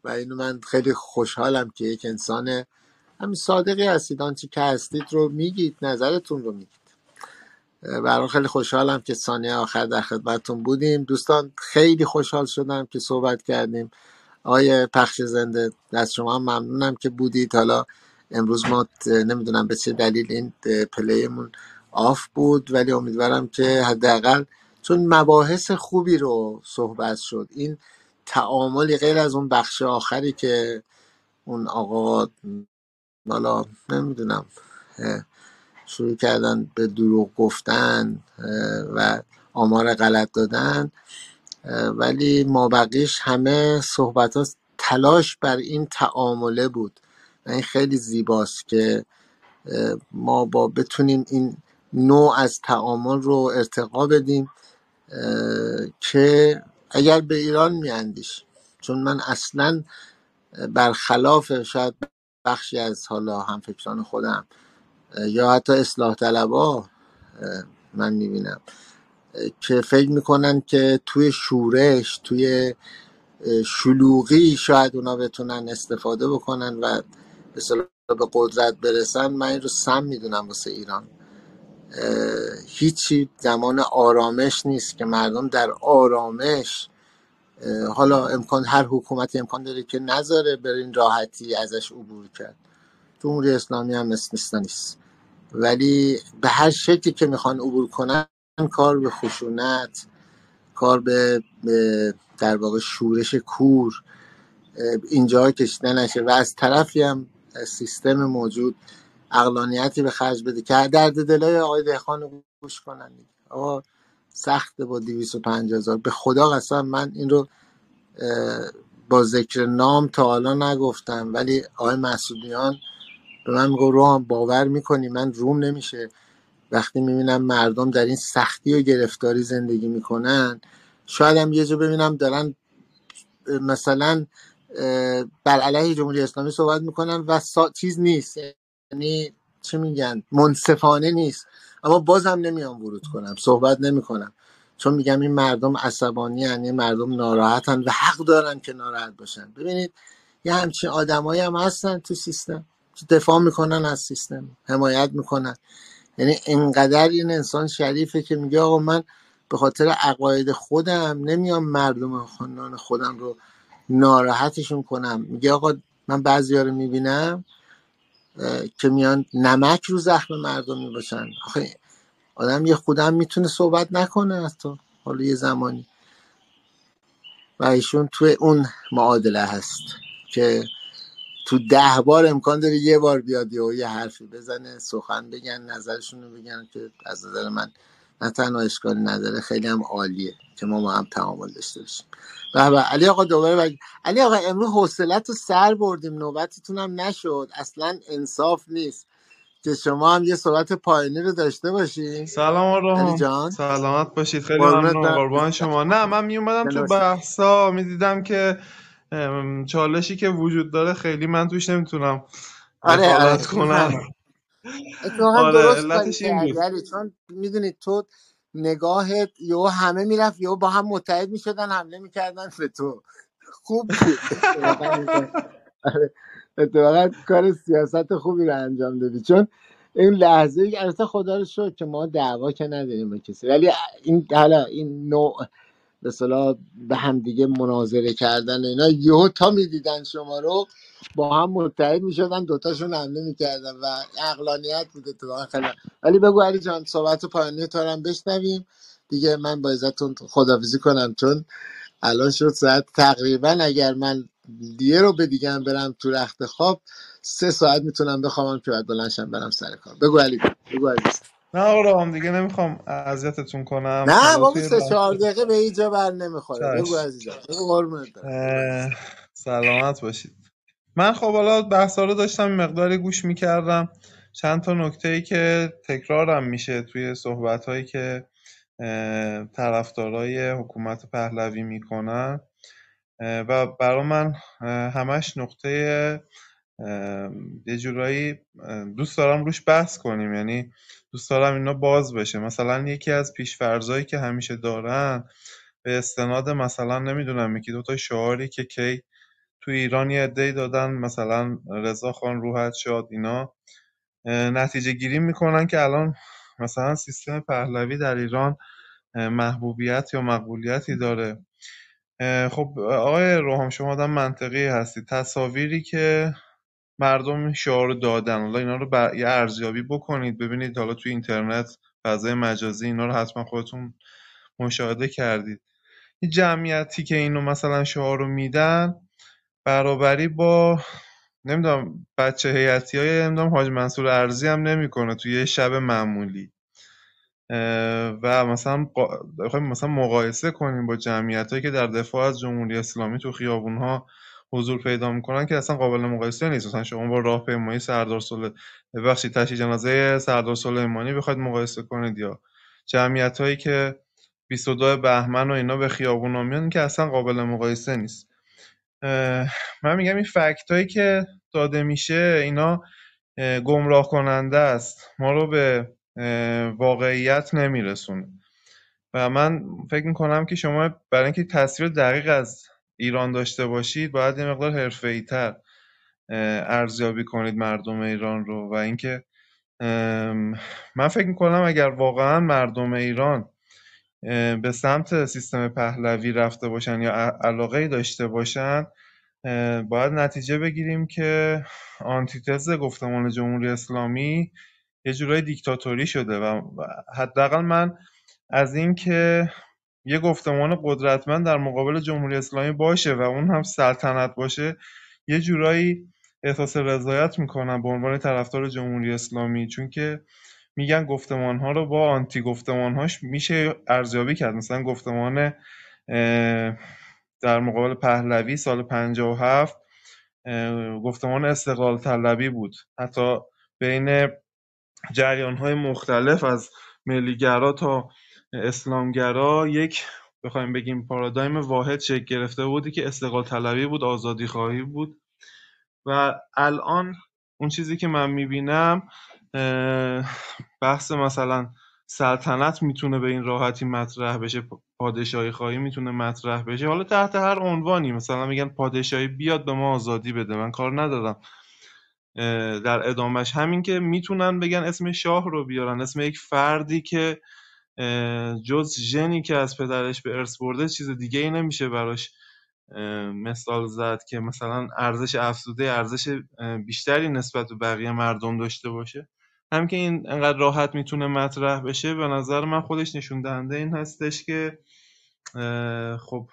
و اینو من خیلی خوشحالم که یک انسان همین صادقی هستید. آنچه که هستید رو میگید نظرتون رو میگید. برای خیلی خوشحالم که ثانیه آخر در خدمتتون بودیم. دوستان خیلی خوشحال شدم که صحبت کردیم. آقای پخش زنده از شما ممنونم که بودید. حالا امروز ما نمی‌دونم به چه دلیل این پلیمون آف بود ولی امیدوارم که حداقل چون مباحث خوبی رو صحبت شد این تعاملی غیر از اون بخش آخری که اون آقا حالا نمی‌دونم شروع کردن به دروغ گفتن و آمار غلط دادن ولی ما بقیش همه صحبت ها تلاش بر این تعامله بود. این خیلی زیباست که ما با بتونیم این نوع از تعامل رو ارتقا بدیم که اگر به ایران میاندیش. چون من اصلا برخلاف شاید بخشی از حالا همفکران خودم. یا حتی اصلاح طلبا من می‌بینم که فکر می‌کنن که توی شورش توی شلوغی شاید اونا بتونن استفاده بکنن و به قدرت برسن. من این رو سم می‌دونم واسه ایران. هیچی زمان آرامش نیست که مردم در آرامش حالا امکان هر حکومتی امکان داره که نذاره برین راحتی ازش عبور کرد. جمهوری اسلامی هم مثل نیست ولی به هر شکلی که می‌خوان عبور کنن کار به خشونت کار به در واقع شورش کور اینجا کشیده نشه و از طرفی هم سیستم موجود اقلانیتی به خرج بده که درد دلای آقای دهخان گوش کنن. آقا سخته با 250 هزار. به خدا قسم من این رو با ذکر نام تا حالا نگفتم. ولی آقای مسئولیان به من میگو رو باور می‌کنی من روم نمیشه؟ وقتی می‌بینم مردم در این سختی و گرفتاری زندگی می‌کنن شاید هم یه جا ببینم دارن مثلا بر علیه جمهوری اسلامی صحبت می‌کنن و چیز نیست. یعنی چه میگن؟ منصفانه نیست. اما بازم نمیام ورود کنم صحبت نمی‌کنم. چون میگم این مردم عصبانی یعنی مردم ناراحتن و حق دارن که ناراحت باشن. ببینید یه همچین آدمایی هم هستن تو سیستم. دفاع می‌کنن از سیستم حمایت می‌کنن. یعنی انقدر این انسان شریفه که میگه آقا من به خاطر عقاید خودم نمیام مردم خانان خودم رو ناراحتشون کنم. میگه آقا من بعضی رو می‌بینم که میان نمک رو زخم مردم باشن آخه آدم یه خودم می‌تونه صحبت نکنه از تو. حالا یه زمانی. و ایشون توی اون معادله هست که تو ده بار امکان داره یه بار بیاد یه حرفی بزنه سخن بگن نظرشون رو بگن که از نظر من نه تنها اشکالی نداره خیلی هم عالیه که ما ما هم تعامل داشته باشیم. و علی آقا دوباره بگ... علی آقا امروز حوصلت رو سر بردیم نوبتتون هم نشد. اصلا انصاف نیست. که شما هم یه صحبت پایینی رو داشته باشین. سلام جان. سلامت باشید. خیلی ممنون قربان <laughs> شما. نه من می اومدم تو بحثا. می دیدم که چالشی که وجود داره خیلی من توش نمی‌تونم آره آره. کنم. اتفاقا آره درست این چون می‌دونید تو نگاهت یهو همه می‌رفت یهو با هم متحد می‌شدن حمله می‌کردن به تو. خوب بود. اتفاقا کار. سیاست خوبی رو انجام دادی. چون این لحظه البته خدا رو شد که ما دعوا که نداریم با کسی. ولی این حالا این نوع به به هم دیگه مناظره کردن اینا یهو تا می‌دیدن شما رو با هم متحد می‌شدن دوتاشون حمله می‌کردن و اقلانیت بوده تو خیلی. ولی بگو علی جان صحبت پایانی تو هم بشنویم. دیگه من با عزتون خدافزی کنم چون الان شد ساعت تقریبا. اگر من دیگه رو به دیگه هم برم تو رخت خواب سه ساعت می‌تونم بخوابم که بعد بلنشم برم سر کار. بگو علی بگو علی نه آقا دیگه نمی‌خوام اذیتتون کنم. نه ما سه چهار دقیقه به اینجا بر نمی‌خوره. بگو عزیزم بگو سلامت باشید. من خب حالا بحثا رو داشتم مقداری گوش می‌کردم. چند تا نکته ای که تکرارم میشه توی صحبت هایی که طرفدارای حکومت پهلوی می‌کنن. و برا من همش نقطه یه جورایی دوست دارم روش بحث کنیم. یعنی دوست دارم اینا باز بشه. مثلا یکی از پیشفرزایی که همیشه دارن به استناد مثلا نمی‌دونم یکی دوتا شعاری که کی تو ایران یه عده‌ای دادن مثلا رضا خان روحت شاد اینا. نتیجه گیری می‌کنن که الان مثلا سیستم پهلوی در ایران محبوبیت یا مقبولیتی داره. خب آقای روحام شما آدم منطقی هستید. تصاویری که مردم شعار دادن حالا اینا رو بر... یه ارزیابی بکنید. ببینید حالا توی اینترنت فضای مجازی اینا رو حتما خودتون مشاهده کردید. این جمعیتی که اینو مثلا شعار رو میدن برابری با نمی‌دونم بچه هیئتی های نمی‌دونم حاج منصور ارزی هم نمی‌کنه توی یه شب معمولی. و مثلا مثلا مقایسه کنیم با جمعیت که در دفاع از جمهوری اسلامی تو خیابون ها حضور پیدا می‌کنن که اصلا قابل مقایسه نیست. مثلا شما با راهپیمایی سردار سلیمانی ببخشید تشییع جنازه سردار سلیمانی بخواید مقایسه کنید یا جمعیت هایی که 22 بهمن و اینا به خیابون میان که اصلا قابل مقایسه نیست. من میگم این فکت هایی که داده میشه اینا گمراه کننده است. ما رو به واقعیت نمیرسونه. و من فکر می‌کنم که شما برای اینکه تصویر دقیق از ایران داشته باشید باید یه مقدار ای تر ارزیابی کنید مردم ایران رو. و اینکه من فکر می‌کنم اگر واقعا مردم ایران به سمت سیستم پهلوی رفته باشن یا علاقه داشته باشن باید نتیجه بگیریم که آنتیتز گفتمان جمهوری اسلامی یه جورای دیکتاتوری شده و حداقل من از اینکه یه گفتمان قدرتمند در مقابل جمهوری اسلامی باشه و اون هم سلطنت باشه یه جورایی احساس رضایت می‌کنم به عنوان طرفدار جمهوری اسلامی چون که میگن گفتمان ها رو با آنتی گفتمان هاش میشه ارزیابی کرد. مثلا گفتمان در مقابل پهلوی سال 57 گفتمان استقلال طلبی بود. حتی بین جریان های مختلف از ملیگرا تا اسلامگرا یک بخوایم بگیم پارادایم واحد شکل گرفته بودی که استقلال طلبی بود آزادی خواهی بود. و الان اون چیزی که من می‌بینم بحث مثلا سلطنت می‌تونه به این راحتی مطرح بشه پادشاهی خواهی می‌تونه مطرح بشه. حالا تحت هر عنوانی مثلا میگن پادشاهی بیاد به ما آزادی بده من کار ندارم. در ادامش همین که می‌تونن بگن اسم شاه رو بیارن اسم یک فردی که جز ژنی که از پدرش به ارث برده چیز دیگه ای نمیشه براش مثال زد که مثلا ارزش افزوده ارزش بیشتری نسبت به بقیه مردم داشته باشه. هم که این انقدر راحت می‌تونه مطرح بشه به نظر من خودش نشون دهنده این هستش که خب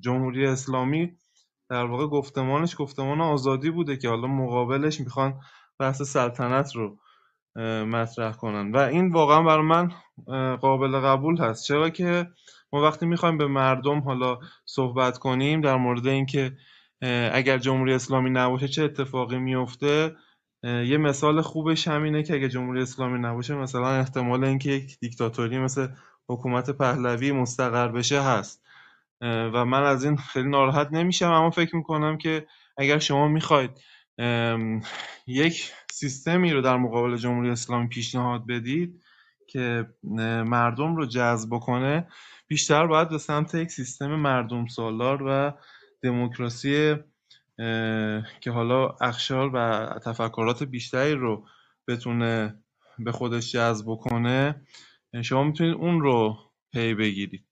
جمهوری اسلامی در واقع گفتمانش گفتمان آزادی بوده که حالا مقابلش می‌خوان بحث سلطنت رو مطرح کنن. و این واقعا برای من قابل قبول هست. چرا که ما وقتی می‌خوایم به مردم حالا صحبت کنیم در مورد اینکه اگر جمهوری اسلامی نباشه چه اتفاقی میفته یه مثال خوبش همینه که اگه جمهوری اسلامی نباشه مثلا احتمال اینکه یک دیکتاتوری مثل حکومت پهلوی مستقر بشه هست. و من از این خیلی ناراحت نمیشم اما فکر می‌کنم که اگر شما می‌خواید یک سیستمی رو در مقابل جمهوری اسلامی پیشنهاد بدید که مردم رو جذب کنه بیشتر باید به سمت یک سیستم مردم سالار و دموکراسی که حالا اخشار و تفکرات بیشتری رو بتونه به خودش جذب کنه شما می‌تونید اون رو پی بگیرید.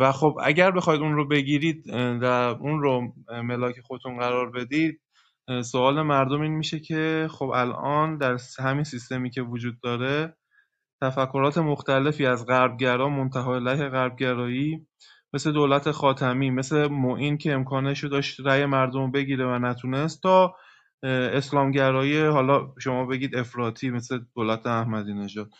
و خب اگر بخواید اون رو بگیرید در اون رو ملاک خودتون قرار بدید سوال مردم این میشه که خب الان در همین سیستمی که وجود داره تفکرات مختلفی از غربگرا منتهای علیه غربگرایی مثل دولت خاتمی مثل معین که امکانش رو داشت رأی مردم بگیره و نتونست تا اسلامگرایی حالا شما بگید افراطی مثل دولت احمدی نژاد.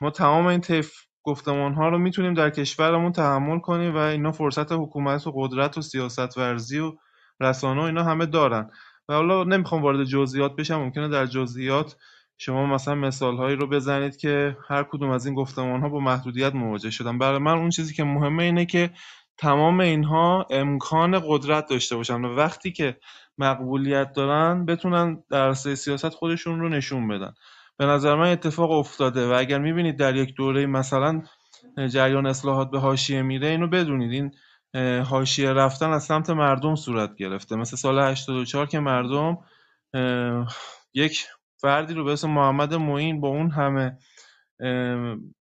ما تمام این طیف گفتمان ها رو می‌تونیم در کشورمون تحمل کنیم و اینا فرصت حکومت و قدرت و سیاست ورزی و رسانه و اینا همه دارن. و حالا نمی‌خوام وارد جزئیات بشم ممکنه در جزئیات شما مثلا مثال هایی رو بزنید که هر کدوم از این گفتمان ها با محدودیت مواجه شدن. برای من اون چیزی که مهمه اینه که تمام اینها امکان قدرت داشته باشن و وقتی که مقبولیت دارن بتونن در سیاست خودشون رو نشون بدن. به نظر من اتفاق افتاده و اگر می‌بینید در یک دوره مثلا جریان اصلاحات به حاشیه میره اینو بدونید. این حاشیه رفتن از سمت مردم صورت گرفته. مثل سال 84 که مردم یک فردی رو به اسم محمد معین با اون همه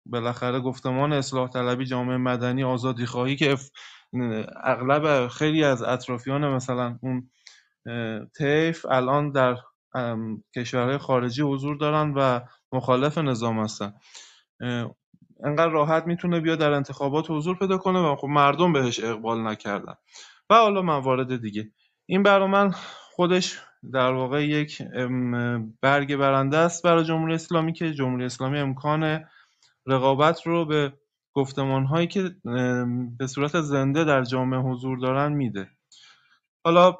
بالاخره گفتمان اصلاح طلبی جامعه مدنی آزادی خواهی که اغلب خیلی از اطرافیان مثلا اون طیف الان در کشورهای خارجی حضور دارن و مخالف نظام هستن. انقدر راحت می‌تونه بیا در انتخابات حضور پیدا کنه و خب مردم بهش اقبال نکردن. و حالا موارد دیگه. این برای من خودش در واقع یک برگ برنده است برای جمهوری اسلامی که جمهوری اسلامی امکان رقابت رو به گفتمان هایی که به صورت زنده در جامعه حضور دارن میده. حالا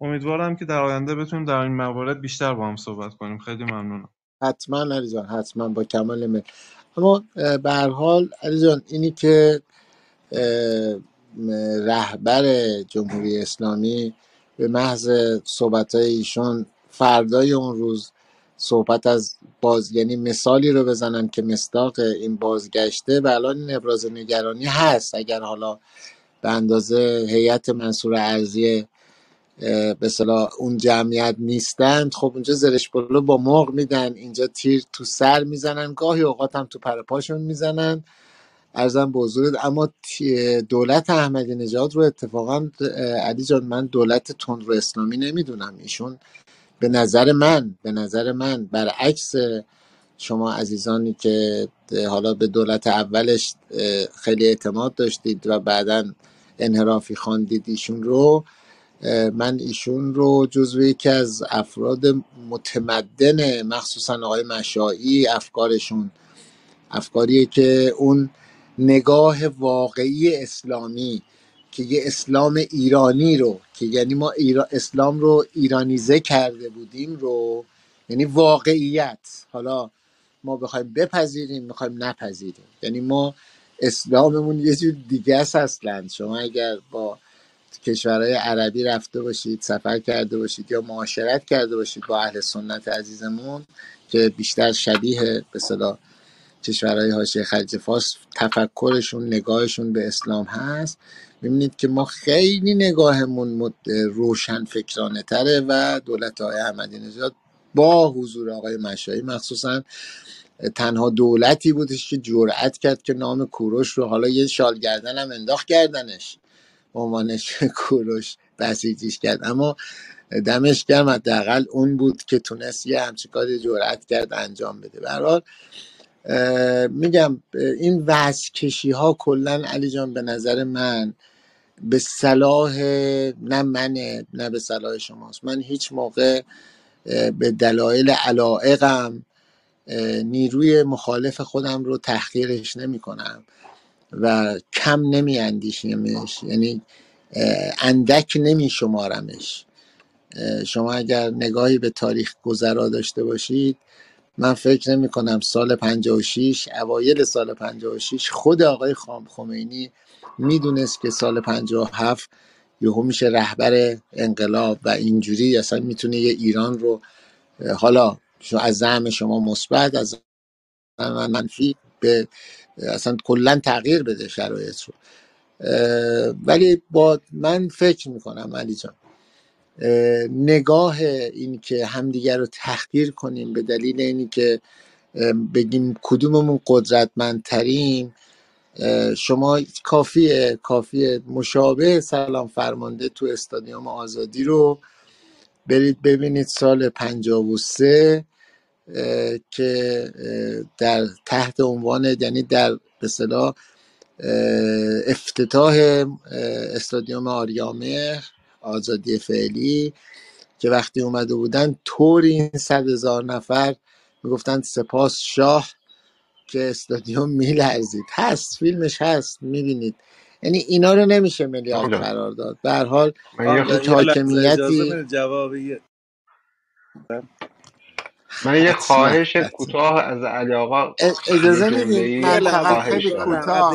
امیدوارم که در آینده بتونیم در این موارد بیشتر با هم صحبت کنیم. خیلی ممنونم. حتما علی جان حتما با کمال میل اما به هر حال علی جان اینی که رهبر جمهوری اسلامی به محض صحبت ایشون فردای اون روز صحبت از باز یعنی مثالی رو بزنن که مصداق این بازگشته و الان این ابراز نگرانی هست. اگر حالا به اندازه هیئت منصور ارزی به اون جمعیت نیستند خب اونجا زرش با مرغ میدن اینجا تیر تو سر می‌زنن گاهی اوقات هم تو پرپاشون می‌زنن. ارزم به اما دولت احمدی نژاد رو اتفاقا علی جان من دولت تندرو اسلامی نمی‌دونم. ایشون به نظر من به نظر من برعکس شما عزیزانی که حالا به دولت اولش خیلی اعتماد داشتید و بعدا انحرافی خواندید ایشون رو من ایشون رو جزو یکی از افراد متمدن مخصوصا آقای مشایی افکارشون افکاریه که اون نگاه واقعی اسلامی که یه اسلام ایرانی رو که یعنی ما اسلام رو ایرانیزه کرده بودیم رو یعنی واقعیت. حالا ما بخوایم بپذیریم می‌خوایم نپذیریم. یعنی ما اسلاممون یه جور دیگه است اصلا. شما اگر با کشورهای عربی رفته باشید سفر کرده باشید یا معاشرت کرده باشید با اهل سنت عزیزمون که بیشتر شبیه به صدا کشورهای حاشیه خلیج فارس تفکرشون نگاهشون به اسلام هست. می‌بینید که ما خیلی نگاهمون روشن فکرانه تره و دولت های احمدی نژاد با حضور آقای مشایی مخصوصا تنها دولتی بودش که جرأت کرد که نام کوروش رو حالا یه شال گردن هم انداخت گردنش. عنوانش <laughs> کوروش بسیجیش کرد. اما دمش گرم حداقل اون بود که تونست یه همچین کاری جرأت کرد انجام بده. برحال میگم این وز کشی ها کلا علی جان به نظر من به صلاح نه منه نه به صلاح شماست. من هیچ موقع به دلایل علائقم نیروی مخالف خودم رو تحقیرش نمی کنم و کم نمی اندیشیمش یعنی اندک نمی شمارمش شما اگر نگاهی به تاریخ گذرا داشته باشید من فکر نمی کنم سال 56 اوایل سال 56 خود آقای خام خمینی می‌دونست که سال 57 یهو میشه رهبر انقلاب و اینجوری اصلا می‌تونه یه ایران رو حالا از زعم شما مثبت از من منفی به اصلا کلا تغییر بده شرایط رو. ولی با من فکر می‌کنم علی جان نگاه این که همدیگر رو تحقیر کنیم به دلیل اینی که بگیم کدوممون قدرتمندتریم شما کافیه کافیه. مشابه سلام فرمانده تو استادیوم آزادی رو برید ببینید سال 53 که در تحت عنوان یعنی در به افتتاح استادیوم آریامه آزادی فعلی که وقتی اومده بودن طوری این صد هزار نفر می‌گفتن سپاس شاه که استادیوم میلرزید. هست فیلمش هست می‌بینید. یعنی اینا رو نمیشه میلیارد قرار داد. به هر حال یک حاکمیتی من یه خواهش کوتاه از علی آقا اجازه می‌دید من فقط خیلی کوتاه.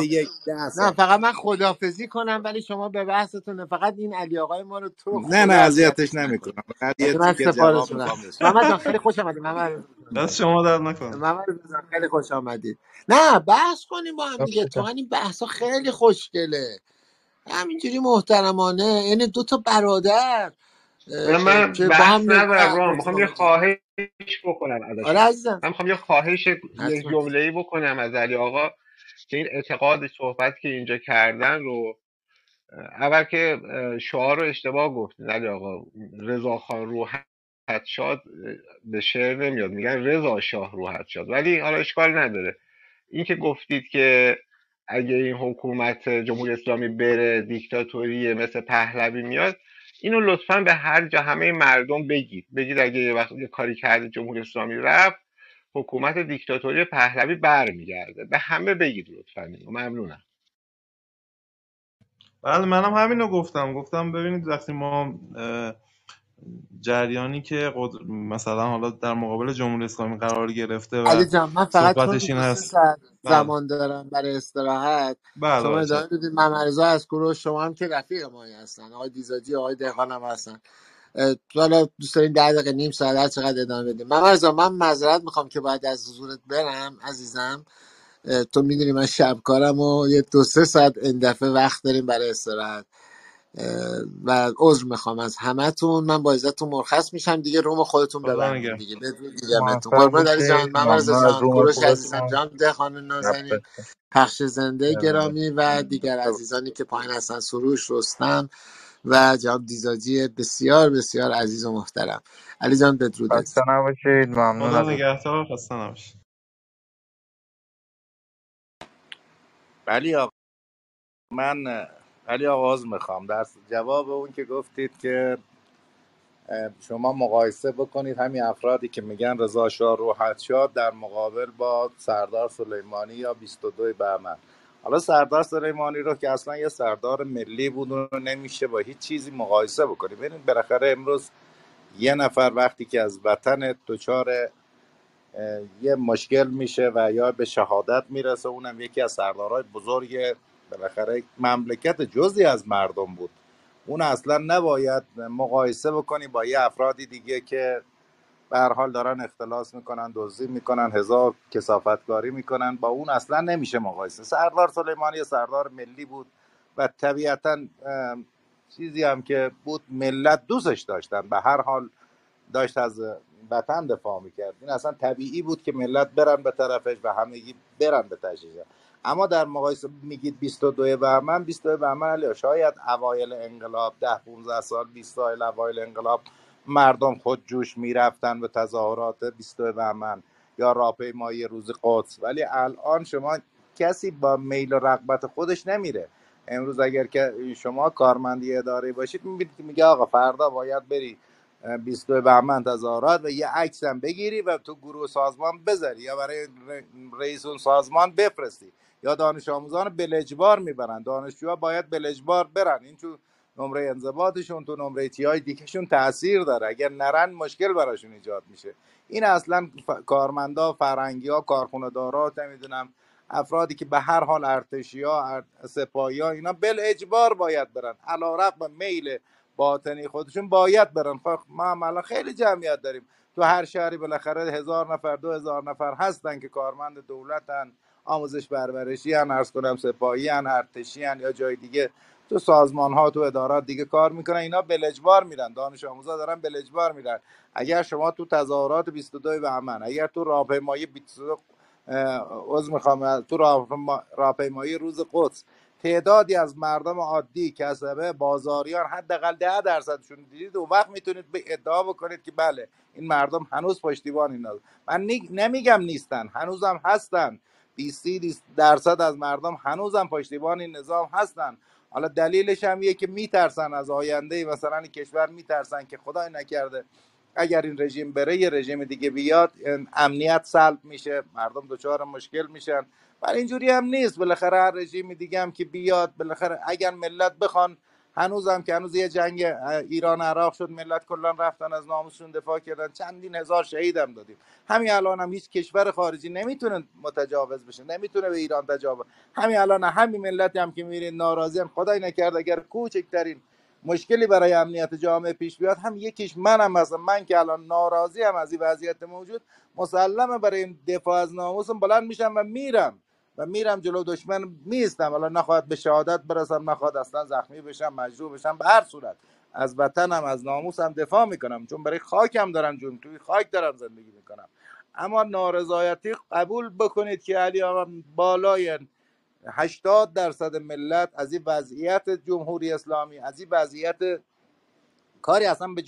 نه فقط من خدافزی کنم ولی شما به بحثتون فقط این علی آقای ما رو تو نه نه اذیتش نمی‌کنم. فقط یه تیکه جواب محمد خیلی خوش آمدید. محمد دست شما در نکنه. محمد خیلی خوش آمدید. نه بحث کنیم با هم دیگه. تو این بحثا خیلی خوشگله. همینجوری محترمانه. یعنی دو تا برادر. من بحث ندارم می‌خوام یه خواهش بکنم ازش. آره عزیزم. من می‌خوام یه خواهش یه جمله ای بکنم از علی آقا که این اعتقاد صحبت که اینجا کردن رو اول که شعار رو اشتباه گفت علی آقا. رضا خان روحت شاد به شعر نمیاد. میگن رضا شاه روحت شاد. ولی حالا اشکال نداره. این که گفتید که اگه این حکومت جمهوری اسلامی بره دیکتاتوری مثل پهلوی میاد اینو لطفا به هر جا همه مردم بگید. بگید اگه یه وقت کاری کرده جمهوری اسلامی رفت حکومت دیکتاتوری پهلوی برمیگرده. به همه بگید لطفا اینو. ممنونم. بله منم همینو گفتم. گفتم ببینید وقتی ما جریانی که مثلا حالا در مقابل جمهوری اسلامی قرار گرفته و علی جان من فقط این هست. بله. زمان دارم برای استراحت بله شما ادامه بدید. من از کوروش شما هم که رفیق ما هستن. آقای دیزاجی آقای دهقان هم هستن. حالا دوست دارین ده دقیقه نیم ساعت هر چقدر ادامه بدیم. من مرزا من معذرت می‌خوام که بعد از حضورت برم عزیزم. تو می‌دونی من شب کارم و یه دو سه ساعت این دفعه وقت داریم برای استراحت. و عذر می‌خوام از همتون. من با عزتون مرخص میشم. دیگه روم خودتون نگهدار. دیگه. بدون دیگمتون موفق قربان علی جان ممنون از جان روم کوروش عزیزم جان دهخان نازنین شب پخش زنده. گرامی و دیگر عزیزانی که پایین هستن. سروش رستم و جناب دیزاجی بسیار بسیار عزیز و محترم. علی جان بدرودت خسته نباشید. ممنون خدا نگهدار. خسته نباشید. ولی آقا من ولی آغاز می‌خوام. در جواب اون که گفتید که شما مقایسه بکنید همین افرادی که میگن رضا شاه روحت شاد در مقابل با سردار سلیمانی یا 22 بهمن. حالا سردار سلیمانی رو که اصلا یه سردار ملی بود رو نمیشه با هیچ چیزی مقایسه بکنید ببینید بالاخره امروز یه نفر وقتی که از وطن دچار یه مشکل میشه و یا به شهادت می‌رسه اونم یکی از سردارهای بزرگ بالاخره مملکت جزی از مردم بود. اون اصلا نباید مقایسه بکنی با یه افرادی دیگه که به حال دارن اختلاس می‌کنن دزدی می‌کنن هزار کسافتکاری می‌کنن. با اون اصلا نمیشه مقایسه. سردار سلیمانی سردار ملی بود و طبیعتا چیزی هم که بود ملت دوستش داشتن. به هر حال داشت از وطن دفاع می‌کرد. این اصلا طبیعی بود که ملت برن به طرفش و همگی برن به تشییع. اما در مقایسه میگید 22 بهمن 22 بهمن علی شاید اوایل انقلاب 10 15 سال 20 سال اوایل انقلاب مردم خود جوش می‌رفتن به تظاهرات 22 بهمن یا راهپیمایی روز قدس. ولی الان شما کسی با میل و رغبت خودش نمیره. امروز اگر که شما کارمندی اداره باشید می‌بینید که میگه آقا فردا باید بری 22 بهمن تظاهرات و یه عکس هم بگیری و تو گروه سازمان بذاری یا برای رئیس اون سازمان بفرستی. یا دانش آموزان بلجبار می‌برن. دانشجوها باید بلجبار برن. این تو نمره انضباطشون تو نمره تی های دیگهشون تاثیر داره. اگر نرن مشکل براشون ایجاد میشه. این اصلا ف... کارمندا فرنگی ها کارخونه دارا نمی‌دونم افرادی که به هر حال ارتشی ها سپاهی ها اینا بل اجبار باید برن. علا میل باطنی خودشون باید برن. خب ما الان خیلی جمعیت داریم. تو هر شهری بالاخره هزار نفر دو هزار نفر هستن که کارمند دولتن. آموزش پرورشی هن ارز کنم سپاهی هن ارتشی هن یا جای دیگه. تو سازمان ها تو ادارات دیگه کار می‌کنن. اینا بلجبار میرن. دانش آموزا دارن بلجبار میرن. اگر شما تو تظاهرات 22 بهمن اگر تو راهپیمایی 22 عذر می‌خوام تو راهپیمایی روز قدس تعدادی از مردم عادی کسبه بازاریان حداقل ده درصدشون دیدید؟ و وقت می‌تونید به ادعا بکنید که بله این مردم هنوز پشتیبان اینا. من نمیگم نیستن. هنوزم هستن. 20 درصد از مردم هنوزم پشتیبان این نظام هستن. حالا دلیلش هم یه که میترسن از آینده مثلا کشور میترسن که خدای نکرده اگر این رژیم بره یه رژیم دیگه بیاد امنیت سلب میشه مردم دچار مشکل میشن. ولی اینجوری هم نیست. بالاخره هر رژیم دیگه هم که بیاد بالاخره اگر ملت بخوان هنوز هم که هنوز یه جنگ ایران عراق شد ملت کلا رفتن از ناموسشون دفاع کردن. چندین هزار شهید هم دادیم. همین الان هم هیچ کشور خارجی نمی‌تونه متجاوز بشه نمی‌تونه به ایران تجاوز همین الان همین ملت هم که میرین ناراضی هم خدای نکرد اگر کوچکترین مشکلی برای امنیت جامعه پیش بیاد هم یکیش منم مثلا من که الان ناراضی هم از این وضعیت موجود مسلمه برای دفاع از ناموسم بلند میشم و میرم. و میرم جلو دشمن میستم. حالا نخواهد به شهادت برسم نخواهد اصلا زخمی بشم مجروح بشم. به هر صورت از وطنم از ناموسم دفاع می‌کنم. چون برای خاکم دارم جون توی خاک دارم زندگی می‌کنم. اما نارضایتی قبول بکنید که علی آقا بالای 80 درصد ملت از این وضعیت جمهوری اسلامی از این وضعیت کاری اصلا به,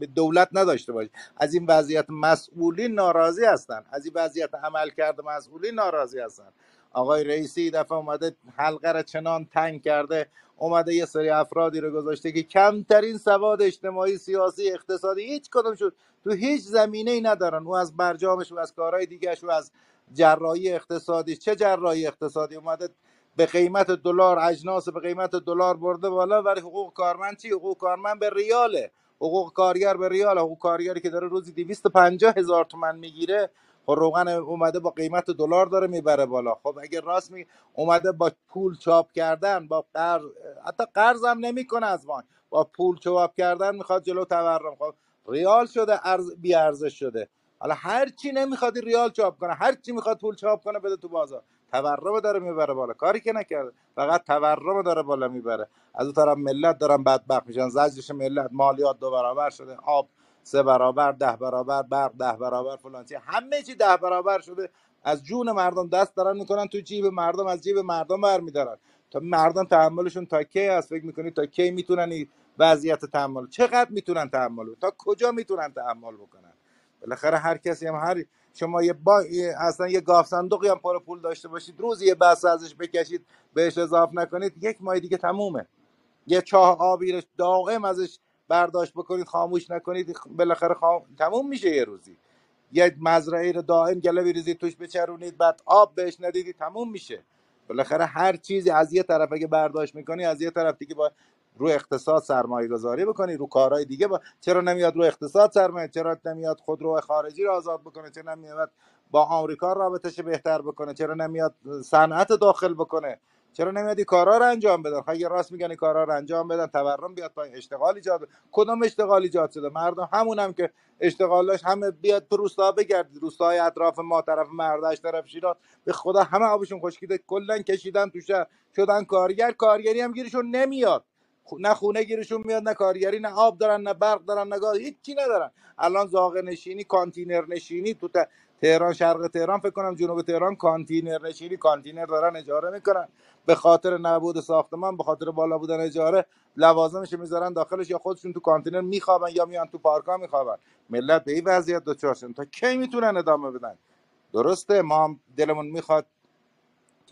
به دولت نداشته باشه از این وضعیت مسئولین ناراضی هستن. از این وضعیت عمل کرده مسئولین ناراضی هستن. آقای رئیسی دفعه اومده حلقه را چنان تنگ کرده اومده یه سری افرادی رو گذاشته که کمترین سواد اجتماعی سیاسی اقتصادی هیچ کدوم شد. تو هیچ زمینه ای ندارن. او از برجامش و از کارهای دیگهش و از جراحی اقتصادی. چه جراحی اقتصادی؟ اومده به قیمت دلار اجناس به قیمت دلار برده بالا ولی حقوق کارمند چی؟ حقوق کارمند به ریاله. حقوق کارگر به ریال. حقوق کارگری که داره روزی 250 هزار تومن می‌گیره خب روغن اومده با قیمت دلار داره می‌بره بالا. خب اگه راست می اومده با پول چاپ کردن با قرض حتی قرض هم نمی‌کنه از ما با پول چاپ کردن می‌خواد جلو تورم. خب ریال شده ارز بی ارزش شده. حالا هر چی نمی‌خواد ریال چاپ کنه هر چی می‌خواد پول چاپ کنه بده تو بازار. تورم داره می‌بره بالا. کاری که نکرده فقط تورم داره بالا می‌بره. از اون طرف ملت دارن بدبخت میشن. زجرش ملت مالیات دو برابر شده آب سه برابر ده برابر برق ده برابر فلان همه چی ده برابر شده. از جون مردم دست دارن می‌کنن تو جیب مردم از جیب مردم برمیدارن. تا مردم تحملشون تا کی هست؟ فکر می‌کنی تا کی می‌تونن این وضعیت تحمل؟ چقدر می‌تونن تحمل؟ تا کجا می‌تونن تحمل بکنن؟ بالاخره هر کسی هم هر شما یه با اصلا یه گاف صندوقی هم پر پول داشته باشید روزی یه بحث ازش بکشید بهش اضاف نکنید یک ماه دیگه تمومه. یه چاه آبی داغم ازش برداشت بکنید خاموش نکنید بالاخره خام... تموم میشه یه روزی. یک مزرعه رو دائم گله بریزید توش بچرونید بعد آب بهش ندیدید تموم میشه. بالاخره هر چیزی از یه طرف اگه برداشت می‌کنی از یه طرف دیگه با رو اقتصاد سرمایه گذاری بکنی رو کارهای دیگه با... چرا نمیاد رو اقتصاد سرمایه؟ چرا نمیاد خودرو خارجی رو آزاد بکنه؟ چرا نمیاد با آمریکا رابطش بهتر بکنه؟ چرا نمیاد صنعت داخل بکنه؟ چرا نمیاد کارا رو انجام بدن؟ اگه راست میگن کارا رو انجام بدن تورم بیاد پای اشتغال ایجاد کدوم اشتغال ایجاد شده؟ مردم همونم هم که اشتغالش همه بیاد تو روستا بگردید روستاهای اطراف ما طرف مردش طرف شیراز به خدا همه آبشون خشکیده کلا کشیدن تو شهر شدن کارگر. کارگری هم گیرشون نمیاد. نه خونه گیرشون میاد نه کارگری نه آب دارن نه برق دارن نه گاز هیچی ندارن. الان زاغه نشینی کانتینر نشینی تو تهران شرق تهران فکر کنم جنوب تهران کانتینر نشینی کانتینر دارن اجاره می‌کنن. به خاطر نبود ساختمان به خاطر بالا بودن اجاره لوازمش می‌ذارن داخلش یا خودشون تو کانتینر میخوابن یا میان تو پارکا میخوابن. ملت به این وضعیت دچارشن تا کی می‌تونن ادامه بدن؟ درسته ما دلمون می‌خواد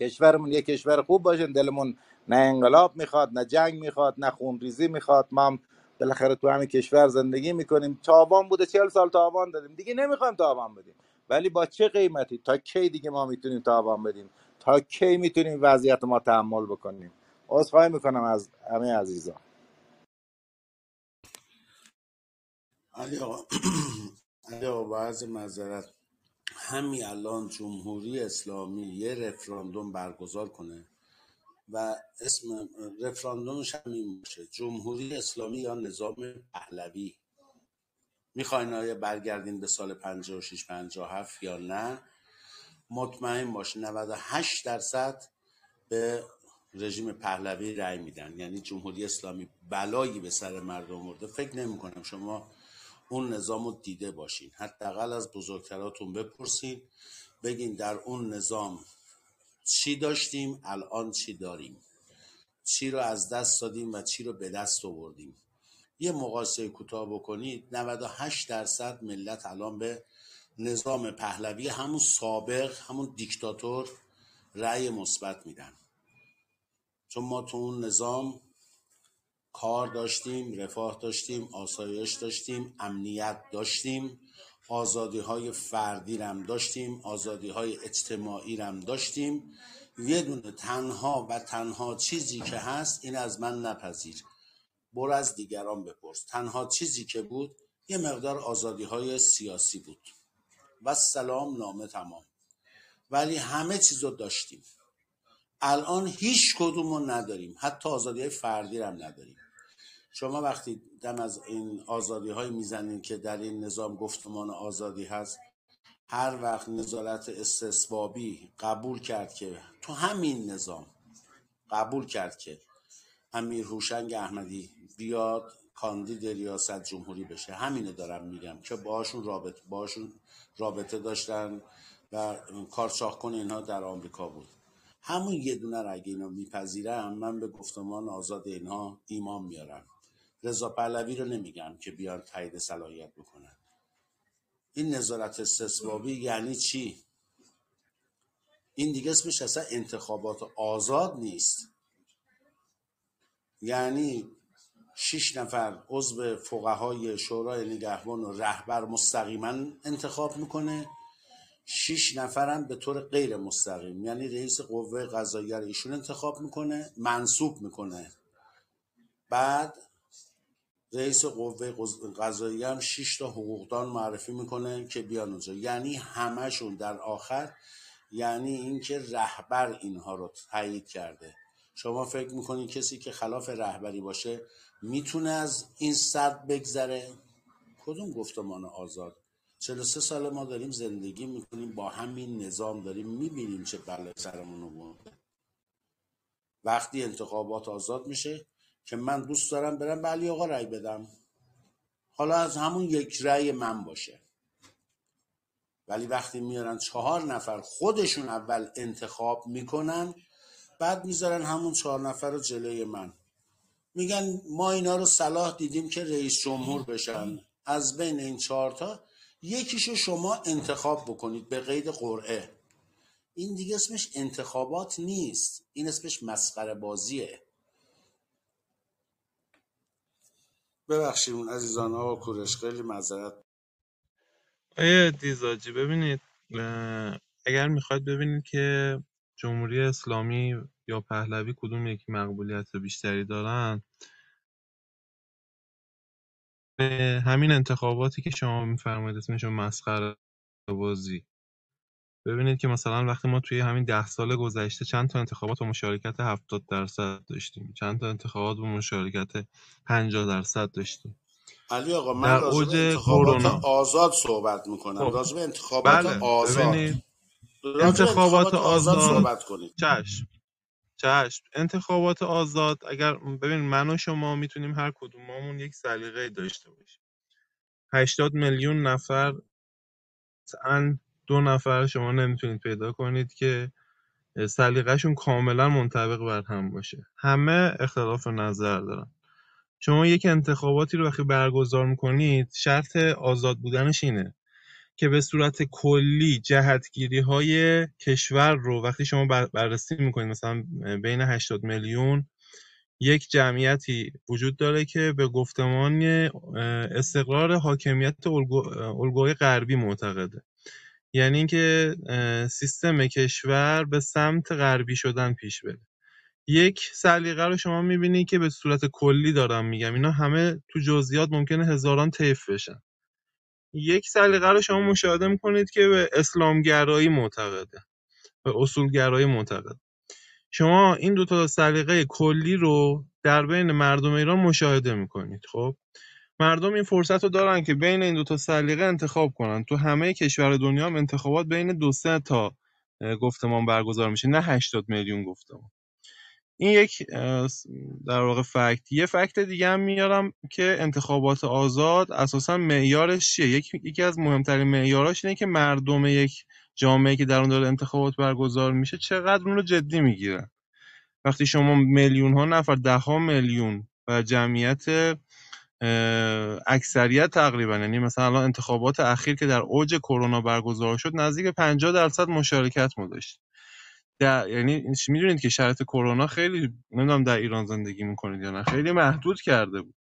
کشورمون یه کشور خوب باشه دلمون نه انقلاب می‌خواد نه جنگ می‌خواد نه خونریزی می‌خواد. ما هم بالاخره تو همین کشور زندگی می‌کنیم. تاوان بوده چهل سال تاوان دادیم. دیگه نمی‌خوایم تاوان بدیم. ولی با چه قیمتی؟ تا کی دیگه ما می‌تونیم تاوان بدیم؟ تا کی می‌تونیم وضعیت ما تحمل بکنیم؟ عذرخواهی می‌کنم از همه عزیزان علی آقا <clears throat> علی آقا معذرت همین الان جمهوری اسلامی یه رفراندوم برگزار کنه و اسم رفراندومش همین باشه. جمهوری اسلامی یا نظام پهلوی. می‌خواین آیا برگردین به سال 56 57 یا نه؟ مطمئن باش 98 درصد به رژیم پهلوی رأی میدن. یعنی جمهوری اسلامی بلایی به سر مردم مرده فکر نمی کنم شما اون نظام رو دیده باشین. حداقل از بزرگتراتون بپرسین. بگین در اون نظام چی داشتیم الان چی داریم؟ چی رو از دست دادیم و چی رو به دست آوردیم؟ یه مقایسه کوتاه بکنید. 98 درصد ملت الان به نظام پهلوی همون سابق همون دیکتاتور رأی مثبت میدن. چون ما تو اون نظام کار داشتیم رفاه داشتیم آسایش داشتیم امنیت داشتیم. آزادی های فردی رم داشتیم آزادی های اجتماعی رم داشتیم. یه دونه تنها و تنها چیزی که هست این از من نپذیر. برو از دیگران بپرس. تنها چیزی که بود یه مقدار آزادی های سیاسی بود. و سلام نامه تمام. ولی همه چیز رو داشتیم. الان هیچ کدوم رو نداریم. حتی آزادی های فردی هم نداریم. شما وقتی دم از این آزادی های می‌زنین که در این نظام گفتمان آزادی هست هر وقت نظارت استثبابی قبول کرد که تو همین نظام قبول کرد که امیر هوشنگ احمدی بیاد کاندید ریاست جمهوری بشه همینه دارم میگم که باشون رابطه باشون رابطه داشتن و کارشاخ کن اینها در آمریکا بود. همون یه دونه رو اگه اینا میپذیرم من به گفتمان آزاد اینها ایمان میارم. رضا پهلوی رو نمیگم که بیان تایید صلاحیت بکنن. این نظارت استثبابی یعنی چی؟ این دیگه اسمش اصلا انتخابات آزاد نیست. یعنی شش نفر عضو فقهای شورای نگهبان و رهبر مستقیما انتخاب می‌کنه. شیش نفرم به طور غیر مستقیم. یعنی رئیس قوه قضاییه ایشون انتخاب می‌کنه منصوب می‌کنه. بعد رئیس قوه قضاییه هم شیش تا حقوقدان معرفی می‌کنه که بیان اونجا. یعنی همشون در آخر یعنی اینکه رهبر اینها رو تایید کرده. شما فکر می‌کنید کسی که خلاف رهبری باشه می‌تونه از این صد بگذره؟ کدوم گفتمان آزاد؟ 43 سال ما داریم زندگی می‌کنیم با همین نظام داریم می‌بینیم چه بلای سرمون رو وقتی انتخابات آزاد میشه که من دوست دارم برم به علی آقا رأی بدم. حالا از همون یک رأی من باشه. ولی وقتی میارن چهار نفر خودشون اول انتخاب می‌کنن بعد می‌ذارن همون چهار نفر رو جلوی من. میگن ما اینا رو صلاح دیدیم که رئیس جمهور بشن. از بین این چهارتا یکیشو شما انتخاب بکنید به قید قرعه. این دیگه اسمش انتخابات نیست. این اسمش مسخره بازیه. ببخشید اون عزیزان ها کورش خیلی معذرت. آیه دیزاجی ببینید اگر می‌خواید ببینید که جمهوری اسلامی یا پهلوی کدوم یکی مقبولیت بیشتری دارن همین انتخاباتی که شما میفرمایید اسمشون مسخره بازی. ببینید که مثلا وقتی ما توی همین ده سال گذشته چند تا انتخابات با مشارکت 70 درصد داشتیم. چند تا انتخابات با مشارکت 50 درصد داشتیم. علی آقا من راجع به انتخابات آزاد صحبت می‌کنم. خب. راجع به انتخابات بله. آزاد. انتخابات آزاد صحبت کنید. چشم. چشم. انتخابات آزاد اگر ببین من و شما می‌تونیم هر کدوممون یک سلیقه داشته باشیم. 80 میلیون نفر ان دو نفر شما نمی‌تونید پیدا کنید که سلیقهشون کاملا منطبق بر هم باشه. همه اختلاف نظر دارن. شما یک انتخاباتی رو وقتی برگزار می‌کنید شرط آزاد بودنش اینه که به صورت کلی جهتگیری های کشور رو وقتی شما بررسی می‌کنید مثلا بین 80 میلیون یک جمعیتی وجود داره که به گفتمان استقرار حاکمیت الگوی غربی معتقده. یعنی اینکه سیستم کشور به سمت غربی شدن پیش بره. یک سلیقه رو شما می‌بینید که به صورت کلی دارم میگم. اینا همه تو جزئیات ممکنه هزاران طیف بشن. یک سلیقه رو شما مشاهده می‌کنید که به اسلامگرایی معتقده. به اصولگرایی معتقد شما این دو تا سلیقه کلی رو در بین مردم ایران مشاهده می‌کنید خب؟ مردم این فرصت رو دارن که بین این دو تا سلیقه انتخاب کنن. تو همه کشور دنیا هم انتخابات بین دو سه تا گفتمان برگزار میشه. نه 80 میلیون گفتمان. این یک در واقع فکت. یه فکت دیگه هم میارم که انتخابات آزاد اساسا معیارش چیه؟ یکی از مهمترین معیاراش اینه که مردم یک جامعه که در اون داره انتخابات برگزار میشه چقدر اون رو جدی می‌گیرن. وقتی شما میلیون ها نفر ده ها میلیون و جمعیت اکثریت تقریبا یعنی مثلا الان انتخابات اخیر که در اوج کرونا برگزار شد نزدیک 50 درصد مشارکت ما داشت. در یعنی می‌دونید که شرایط کرونا خیلی نمی‌دونم در ایران زندگی می‌کنید یا نه خیلی محدود کرده بود.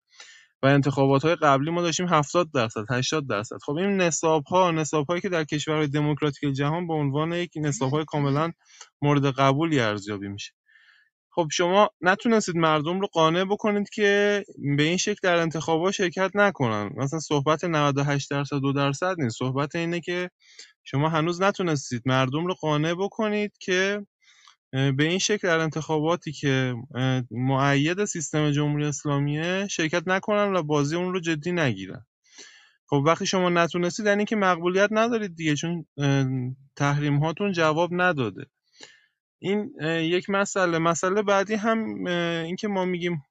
و انتخابات های قبلی ما داشتیم 70 درصد 80 درصد. خب این نصاب ها نصاب هایی که در کشورهای دموکراتیک جهان به عنوان یک نصاب های کاملا مورد قبولی ارزیابی میشه. خب شما نتونستید مردم رو قانع بکنید که به این شکل در انتخابات شرکت نکنن. مثلا صحبت 98 درصد دو درصد نیست. صحبت اینه که شما هنوز نتونستید مردم رو قانع بکنید که به این شکل در انتخاباتی که معید سیستم جمهوری اسلامیه شرکت نکنن و بازی اون رو جدی نگیرن. خب وقتی شما نتونستید یعنی که مقبولیت ندارید دیگه چون تحریم هاتون جواب نداده. این یک مسئله. مسئله بعدی هم اینکه ما میگیم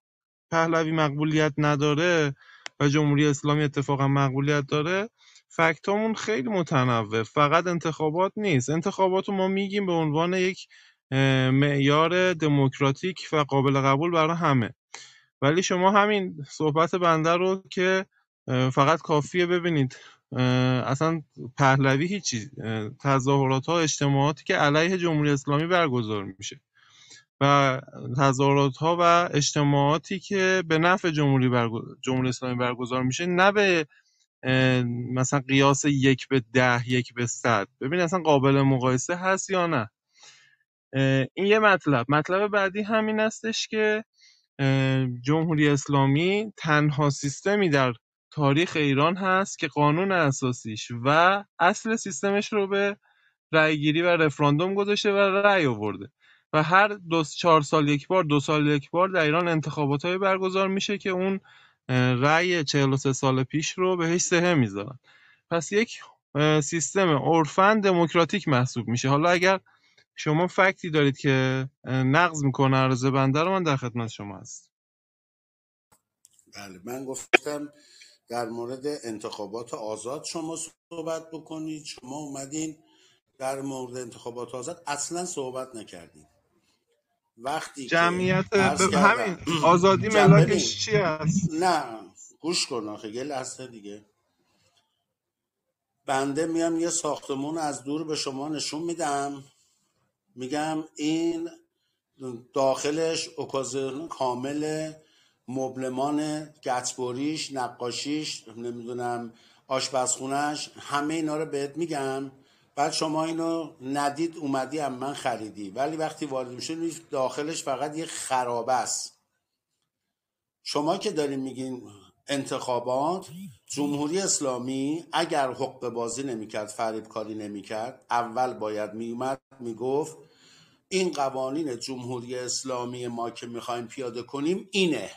پهلوی مقبولیت نداره و جمهوری اسلامی اتفاقا مقبولیت داره فکتامون خیلی متنوع. فقط انتخابات نیست. انتخابات رو ما میگیم به عنوان یک معیار دموکراتیک و قابل قبول برای همه. ولی شما همین صحبت بنده رو که فقط کافیه ببینید. اصلا پهلوی هیچی تظاهرات ها اجتماعاتی که علیه جمهوری اسلامی برگزار میشه. و تظاهرات ها و اجتماعاتی که به نفع جمهوری, جمهوری اسلامی برگزار میشه نه به مثلا قیاس یک به ده یک به صد. ببین اصلا قابل مقایسه هست یا نه. این یه مطلب. مطلب بعدی همین استش که جمهوری اسلامی تنها سیستمی در تاریخ ایران هست که قانون اساسیش و اصل سیستمش رو به رأیگیری و رفراندوم گذاشته و رأی آورده. و هر دو چهار سال یک بار دو سال یک بار در ایران انتخابات های برگزار میشه که اون رأی 43 سال پیش رو بهش سهه می‌ذارن. پس یک سیستم عرفن دموکراتیک محسوب میشه. حالا اگر شما فکتی دارید که نقض می‌کنه عرضه بنده رو من در خدمت شما هست بله من گفتم در مورد انتخابات آزاد شما صحبت بکنید. شما اومدین در مورد انتخابات آزاد اصلا صحبت نکردیم وقتی جمعیت همین آزادی ملاکش چی هست نه گوش کن آخه یه لحظه دیگه. بنده میام یه ساختمون از دور به شما نشون میدم. میگم این داخلش اوکازیون کامل مبلمان گچبوریش نقاشیش نمی‌دونم آشپزخونهش همه اینا رو بهت میگم. بعد شما اینو ندید اومدی هم من خریدی. ولی وقتی وارد میشه داخلش فقط یه خرابه است. شما که دارین میگین انتخابات جمهوری اسلامی اگر حق بازی نمی‌کرد فریب کاری نمی‌کرد اول باید میومد می‌گفت این قوانین جمهوری اسلامی ما که می‌خوایم پیاده کنیم اینه.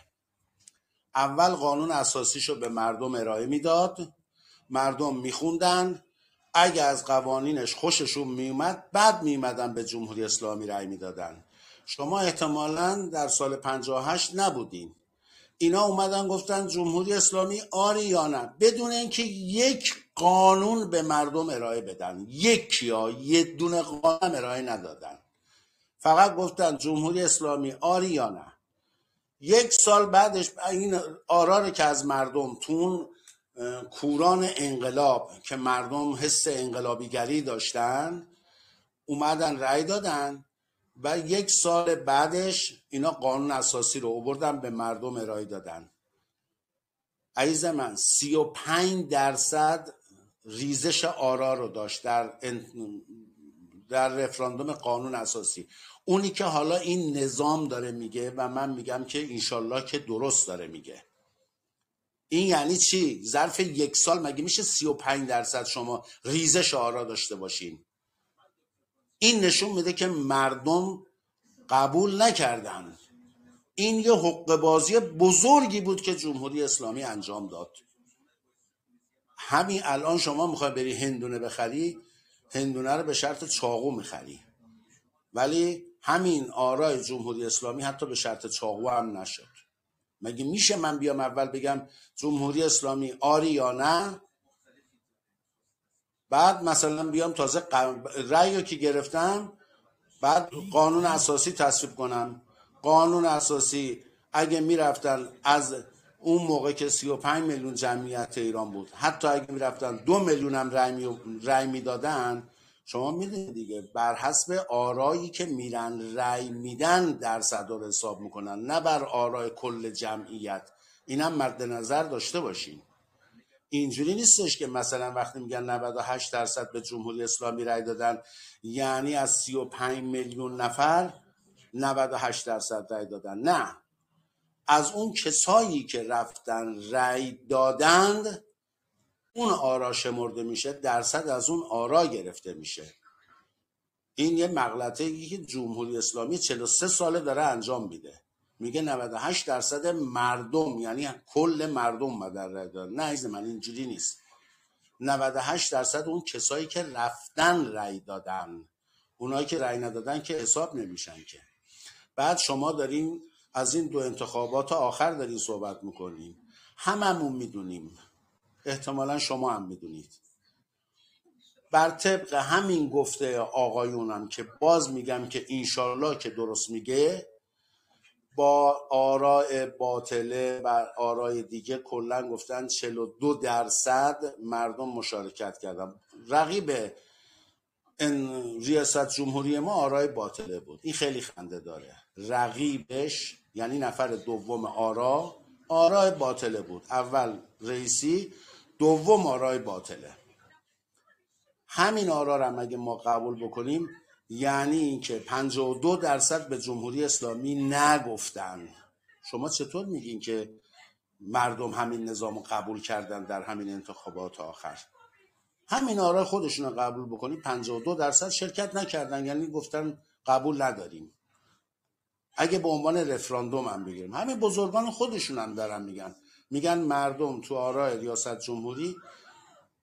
اول قانون اساسیشو به مردم ارائه می‌داد. مردم میخوندن. اگه از قوانینش خوششون میومد بعد میومدن به جمهوری اسلامی رأی می‌دادن. شما احتمالا در سال 58 نبودین. اینا اومدن گفتن جمهوری اسلامی آری یا نه. بدون اینکه یک قانون به مردم ارائه بدن. یک یا یه دونه قانون ارائه ندادن. فقط گفتن جمهوری اسلامی آری یا نه. یک سال بعدش این آرار که از مردم تون کوران انقلاب که مردم حس انقلابیگری داشتن اومدن رأی دادن و یک سال بعدش اینا قانون اساسی رو اووردن به مردم ارائه دادن. عیز من سی و پنج درصد ریزش آرا رو داشت در, در رفراندوم قانون اساسی. اونی که حالا این نظام داره میگه و من میگم که انشالله که درست داره میگه. این یعنی چی؟ ظرف یک سال مگه میشه 35 درصد شما ریزش آرا داشته باشین؟ این نشون میده که مردم قبول نکردن. این یه حق بازی بزرگی بود که جمهوری اسلامی انجام داد. همین الان شما می‌خوای بری هندونه بخری هندونه رو به شرط چاقو می‌خری. ولی همین آرای جمهوری اسلامی حتی به شرط چاقو هم نشد. مگه میشه من بیام اول بگم جمهوری اسلامی آری یا نه؟ بعد مثلا بیام تازه رأی که گرفتم بعد قانون اساسی تصویب کنم. قانون اساسی اگه می‌رفتن از اون موقع که 35 میلیون جمعیت ایران بود حتی اگه می‌رفتن دو میلیون هم رأی می‌دادن شما می‌دونید دیگه بر حسب آرایی که میرن رأی میدن در صدر حساب می‌کنن نه بر آرای کل جمعیت. اینم مد نظر داشته باشین. اینجوری نیستش که مثلا وقتی میگن 98 درصد به جمهوری اسلامی رأی دادن یعنی از 35 میلیون نفر 98 درصد رأی دادن. نه. از اون کسایی که رفتن رأی دادند اون آرا شمرده میشه درصد از اون آرا گرفته میشه. این یه مغلطه که جمهوری اسلامی 43 ساله داره انجام میده. میگه 98 درصد مردم یعنی کل مردم اومدن رای دادن نه عزیز من اینجوری نیست. 98 درصد اون کسایی که رفتن رای دادن. اونایی که رای ندادن که حساب نمیشن که. بعد شما دارین از این دو انتخابات آخر دارین صحبت می‌کنین. هممون می‌دونیم. احتمالا شما هم می‌دونید. بر طبق همین گفته آقایونم که باز میگم که انشالله که درست میگه با آراء باطله و آرای دیگه کلا گفتن 42 درصد مردم مشارکت کردن. رقیب ریاست جمهوری ما آرای باطله بود. این خیلی خنده داره. رقیبش یعنی نفر دوم آرا آرای باطله بود. اول رئیسی دوم آرای باطله. همین آرا رو اگه ما قبول بکنیم یعنی اینکه 52 درصد به جمهوری اسلامی نگفتن. شما چطور میگین که مردم همین نظام رو قبول کردن در همین انتخابات آخر؟ همین آرا خودشون رو قبول بکنیم 52 درصد شرکت نکردن یعنی گفتن قبول نداریم. اگه به عنوان رفراندوم هم بگیریم. همین بزرگان خودشون هم دارن میگن. میگن مردم تو آرای ریاست جمهوری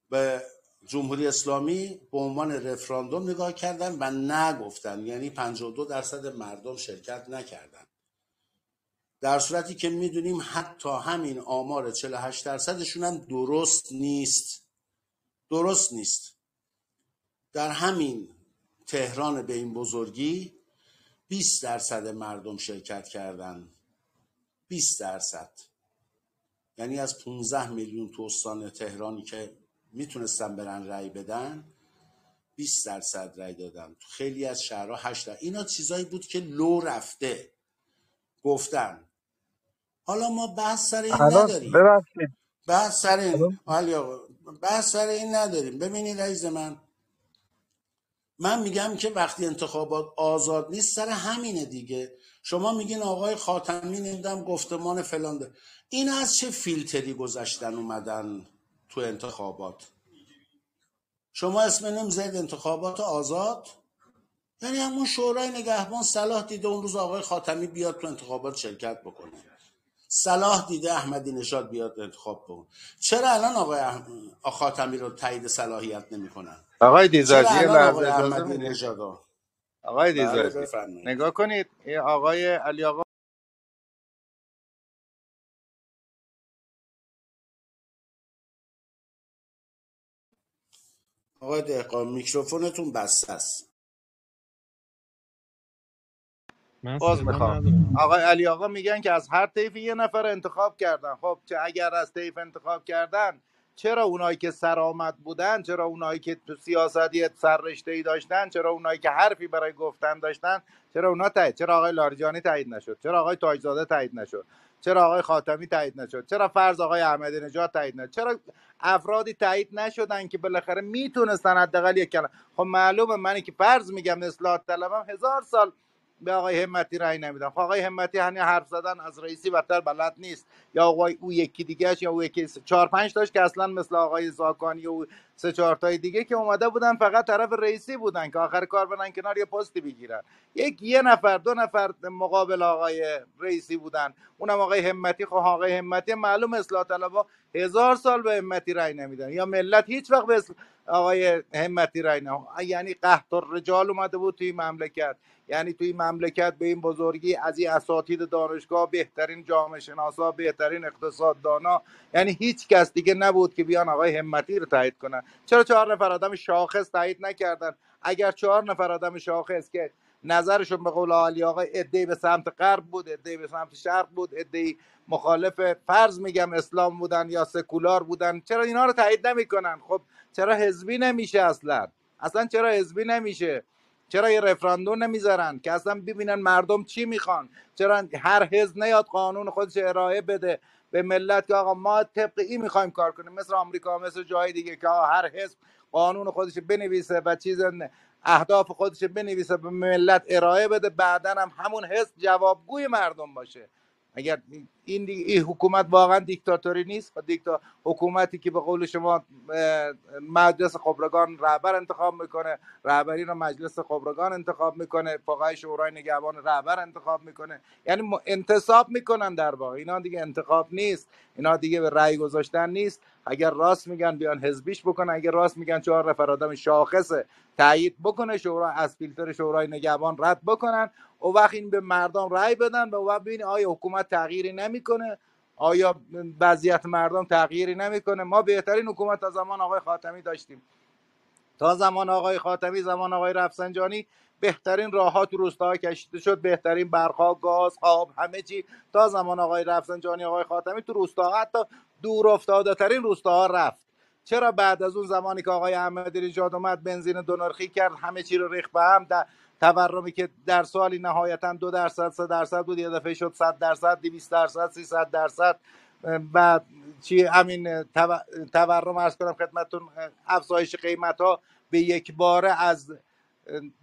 به جمهوری اسلامی به عنوان رفراندوم نگاه کردن و نگفتن. یعنی 52 درصد مردم شرکت نکردن. در صورتی که می‌دونیم حتی همین آمار 48 درصدشون هم درست نیست. درست نیست. در همین تهران به این بزرگی 20 درصد مردم شرکت کردن. 20 درصد. یعنی از 15 میلیون تو استان تهرانی که می‌تونستن برن رأی بدن 20 درصد رأی دادن. تو خیلی از شهرها 8 اینا چیزایی بود که لو رفته. گفتن. حالا ما بحث سر این نداریم. بحث سر این بحث سر این نداریم. ببینید عزیز من. من میگم که وقتی انتخابات آزاد نیست سر همینه دیگه. شما میگین آقای خاتمی نمیدم گفتمان فلان این از چه فیلتری گذشتن اومدن تو انتخابات؟ شما اسم نمیزید انتخابات آزاد؟ یعنی همون شورای نگهبان صلاح دیده اون روز آقای خاتمی بیاد تو انتخابات شرکت بکنه. صلاح دیده احمدی نژاد بیاد انتخاب بکن چرا الان آقای خاتمی رو تایید صلاحیت نمی‌کنن؟ آقای دیزاجی لحظه آقای دیزاجی نگاه کنید آقای علی آقا آقای دهقان میکروفونتون بسته است. باز می‌خوام. آقای علی آقا میگن که از هر طیفی یه نفر انتخاب کردن. خب چه اگر از طیف انتخاب کردن چرا اونایی که سرآمد بودن چرا اونایی که تو سیاستی سررشته ای داشتن چرا اونایی که حرفی برای گفتن داشتن چرا اونا تایید چرا آقای لاریجانی تایید نشد چرا آقای تاجزاده تایید نشد چرا آقای خاتمی تایید نشد چرا فرض آقای احمدی نژاد تایید نشد چرا افرادی تایید نشدن که بالاخره می‌تونستن حداقل یک کلمه. خب معلومه منی که فرض میگم اصلاح طلبم هزار سال به آقای همتی رأی نمیدم. خب آقای همتی هنی حرف زدن از رئیسی بدتر بلد نیست. یا آقای او یکی دیگه یا او یکی چهار پنج تاش که اصلا مثل آقای زاکانی و سه چهار تای دیگه که اومده بودن فقط طرف رئیسی بودن که آخر کار برن کنار یه پستی بگیرن. یک یه نفر دو نفر مقابل آقای رئیسی بودن. اونم آقای همتی. خب آقای همتی معلوم اصلاح طلبا هزار سال به همتی رأی نمیدن. یا ملت هیچ وقت به آقای همتی رأی یعنی قحط رجال اومده بود توی مملکت. یعنی توی مملکت به این بزرگی از این اساتید دانشگاه بهترین جامعه شناسا بهترین اقتصاددانا یعنی هیچ کس دیگه نبود که بیان آقای همتی رو تایید کنن. چرا چهار نفر آدم شاخص تایید نکردن؟ اگر چهار نفر آدم شاخص که نظرشون به قول علی آقای ادعی به سمت غرب بود ادعی به سمت شرق بود ادعی مخالف فرض میگم اسلام بودن یا سکولار بودن چرا اینا رو تایید نمی‌کنن؟ خب چرا حزبی نمیشه اصلا؟ اصلا چرا حزبی نمیشه؟ چرا یه رفراندوم نمی‌ذارن؟ که اصلا ببینن مردم چی می‌خوان. چرا هر حزب نیاد قانون خودش ارائه بده به ملت که آقا ما طبق این می‌خوایم کار کنیم. مثل آمریکا مثل جای دیگه که هر حزب قانون خودش بنویسه و چیز اهداف خودش بنویسه به ملت ارائه بده بعدا هم همون حزب جوابگوی مردم باشه. اگر این, این حکومت واقعا دیکتاتوری نیست. و دیکتا حکومتی که به قول شما مجلس خبرگان رهبر انتخاب می‌کنه رهبری رو مجلس خبرگان انتخاب می‌کنه فقهای شورای نگهبان رهبر انتخاب می‌کنه. یعنی انتصاب می‌کنن در واقع. اینا دیگه انتخاب نیست. اینا دیگه به رأی گذاشتن نیست. اگر راست میگن بیان حزبیش بکنن. اگر راست میگن چهار نفر آدم شاخصه تایید بکنه شورا از فیلتر شورای نگهبان رد بکنن. و وقت این به مردم رأی بدن و ببین آیا حکومت تغییری نمی‌کنه آیا وضعیت مردم تغییری نمی‌کنه؟ ما بهترین حکومت تا زمان آقای خاتمی داشتیم. تا زمان آقای خاتمی زمان آقای رفسنجانی بهترین راهها تو روستاها کشیده شد. بهترین برقها گاز آب همه چی. تا زمان آقای رفسنجانی آقای خاتمی تو روستاها. حتی دور افتاده ترین روستاها رفت. چرا بعد از اون زمانی که آقای احمدی نژاد اومد بنزین دو کرد همه چی رو ریخت به هم تورمی که در سالی نهایتا دو درصد سه درصد بود یه دفعه شد 100 درصد 200 درصد 300 درصد. و چی؟ همین تورم ارز کنم خدمتون افزایش قیمت ها به یک باره از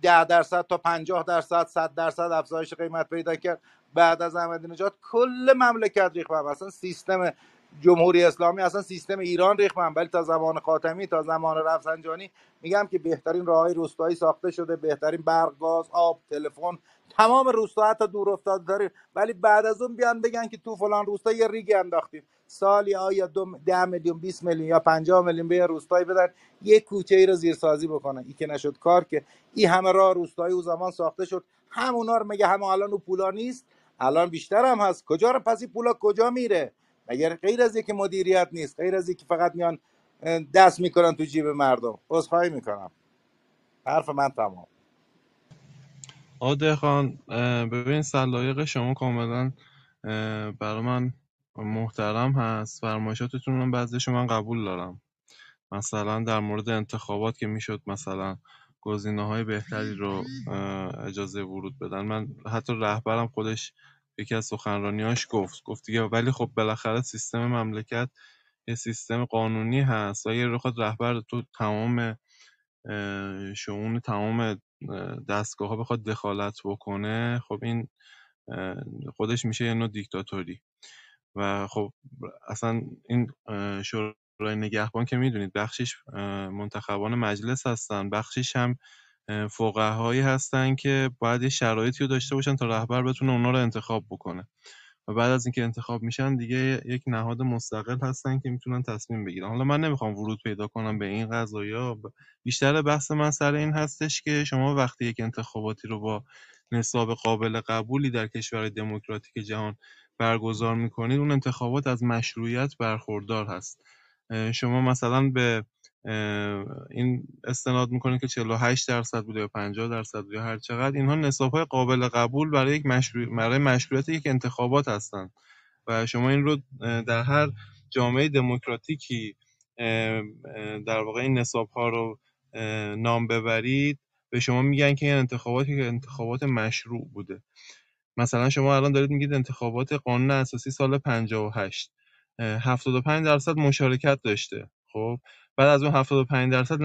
ده درصد تا پنجاه درصد صد درصد افزایش قیمت پیدا کرد. بعد از احمدی نژاد کل مملکت ریخت اصلا سیستم جمهوری اسلامی اصلا سیستم ایران ریخت ولی تا زمان خاتمی تا زمان رفسنجانی. میگم که بهترین راههای روستایی ساخته شده بهترین برق گاز آب تلفن. تمام روستا حتی دور افتاده داریم. ولی بعد از اون بیان بگن که تو فلان روستا یه ریگی انداختیم. سالی آیا دو ده میلیون 20 میلیون یا 50 میلیون به روستایی بدن یه کوچه ای رو زیرسازی بکنن. این که نشد کار که این همه راه روستایی او زمان ساخته شد. همونا رو مگه همه الان او پولا نیست. الان بیشتر هم هست. کجا رو؟ پس پولا کجا میره؟ مگر غیر از اینکه مدیریت نیست غیر از اینکه فقط میان دست می‌کنن تو جیب مردم. عذرخواهی می‌کنم. حرف من تمام. آده خان ببین سلایق شما کاملا برای من محترم هست. فرمایشاتتون من بعضیشو من قبول دارم. مثلا در مورد انتخابات که می‌شد مثلا گزینه های بهتری رو اجازه ورود بدن. من حتی رهبرم خودش یکی از سخنرانیاش گفت گفت دیگه ولی خب بالاخره سیستم مملکت یه سیستم قانونی هست و یه رخواد رهبر تو تمام شعون تمام دستگاه ها بخواد دخالت بکنه خب این خودش میشه یه نوع دیکتاتوری. و خب اصلا این شورای نگهبان که می‌دونید بخشش منتخبان مجلس هستن بخشش هم فقهایی هستن که باید یه شرایطی رو داشته باشن تا رهبر بتونه اونا رو انتخاب بکنه. و بعد از اینکه انتخاب میشن دیگه یک نهاد مستقل هستن که می‌تونن تصمیم بگیرن. حالا من نمی‌خوام ورود پیدا کنم به این قضايا بیشتر بحث من سر این هستش که شما وقتی یک انتخاباتی رو با نصاب قابل قبولی در کشور دموکراتیک جهان برگزار می‌کنید اون انتخابات از مشروعیت برخوردار هست. شما مثلا به این استناد می‌کنه که 48 درصد بوده یا 50 درصد بوده یا هر چقدر اینها نصاب های قابل قبول برای یک مشروع برای مشروعیت یک انتخابات هستند. و شما این رو در هر جامعه دموکراتیکی در واقع این نصاب ها رو نام ببرید به شما میگن که این انتخابات که انتخابات مشروع بوده. مثلا شما الان دارید میگید انتخابات قانون اساسی سال 58 75 درصد مشارکت داشته. خب؟ بعد از اون 75 درصد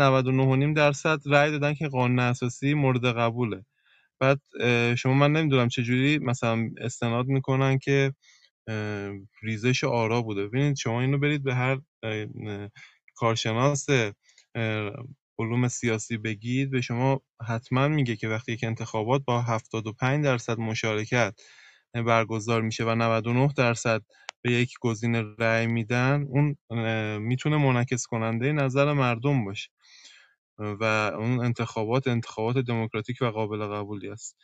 99.5 درصد رأی دادن که قانون اساسی مورد قبوله. بعد شما من نمی‌دونم چجوری مثلا استناد می‌کنن که ریزش آرا بوده. ببینید شما اینو برید به هر کارشناس علوم سیاسی بگید به شما حتما میگه که وقتی یک انتخابات با 75 درصد مشارکت برگزار میشه و 99 درصد به یک گزینه رأی میدن اون می‌تونه منعکس کننده نظر مردم باشه. و اون انتخابات انتخابات دموکراتیک و قابل قبولی است.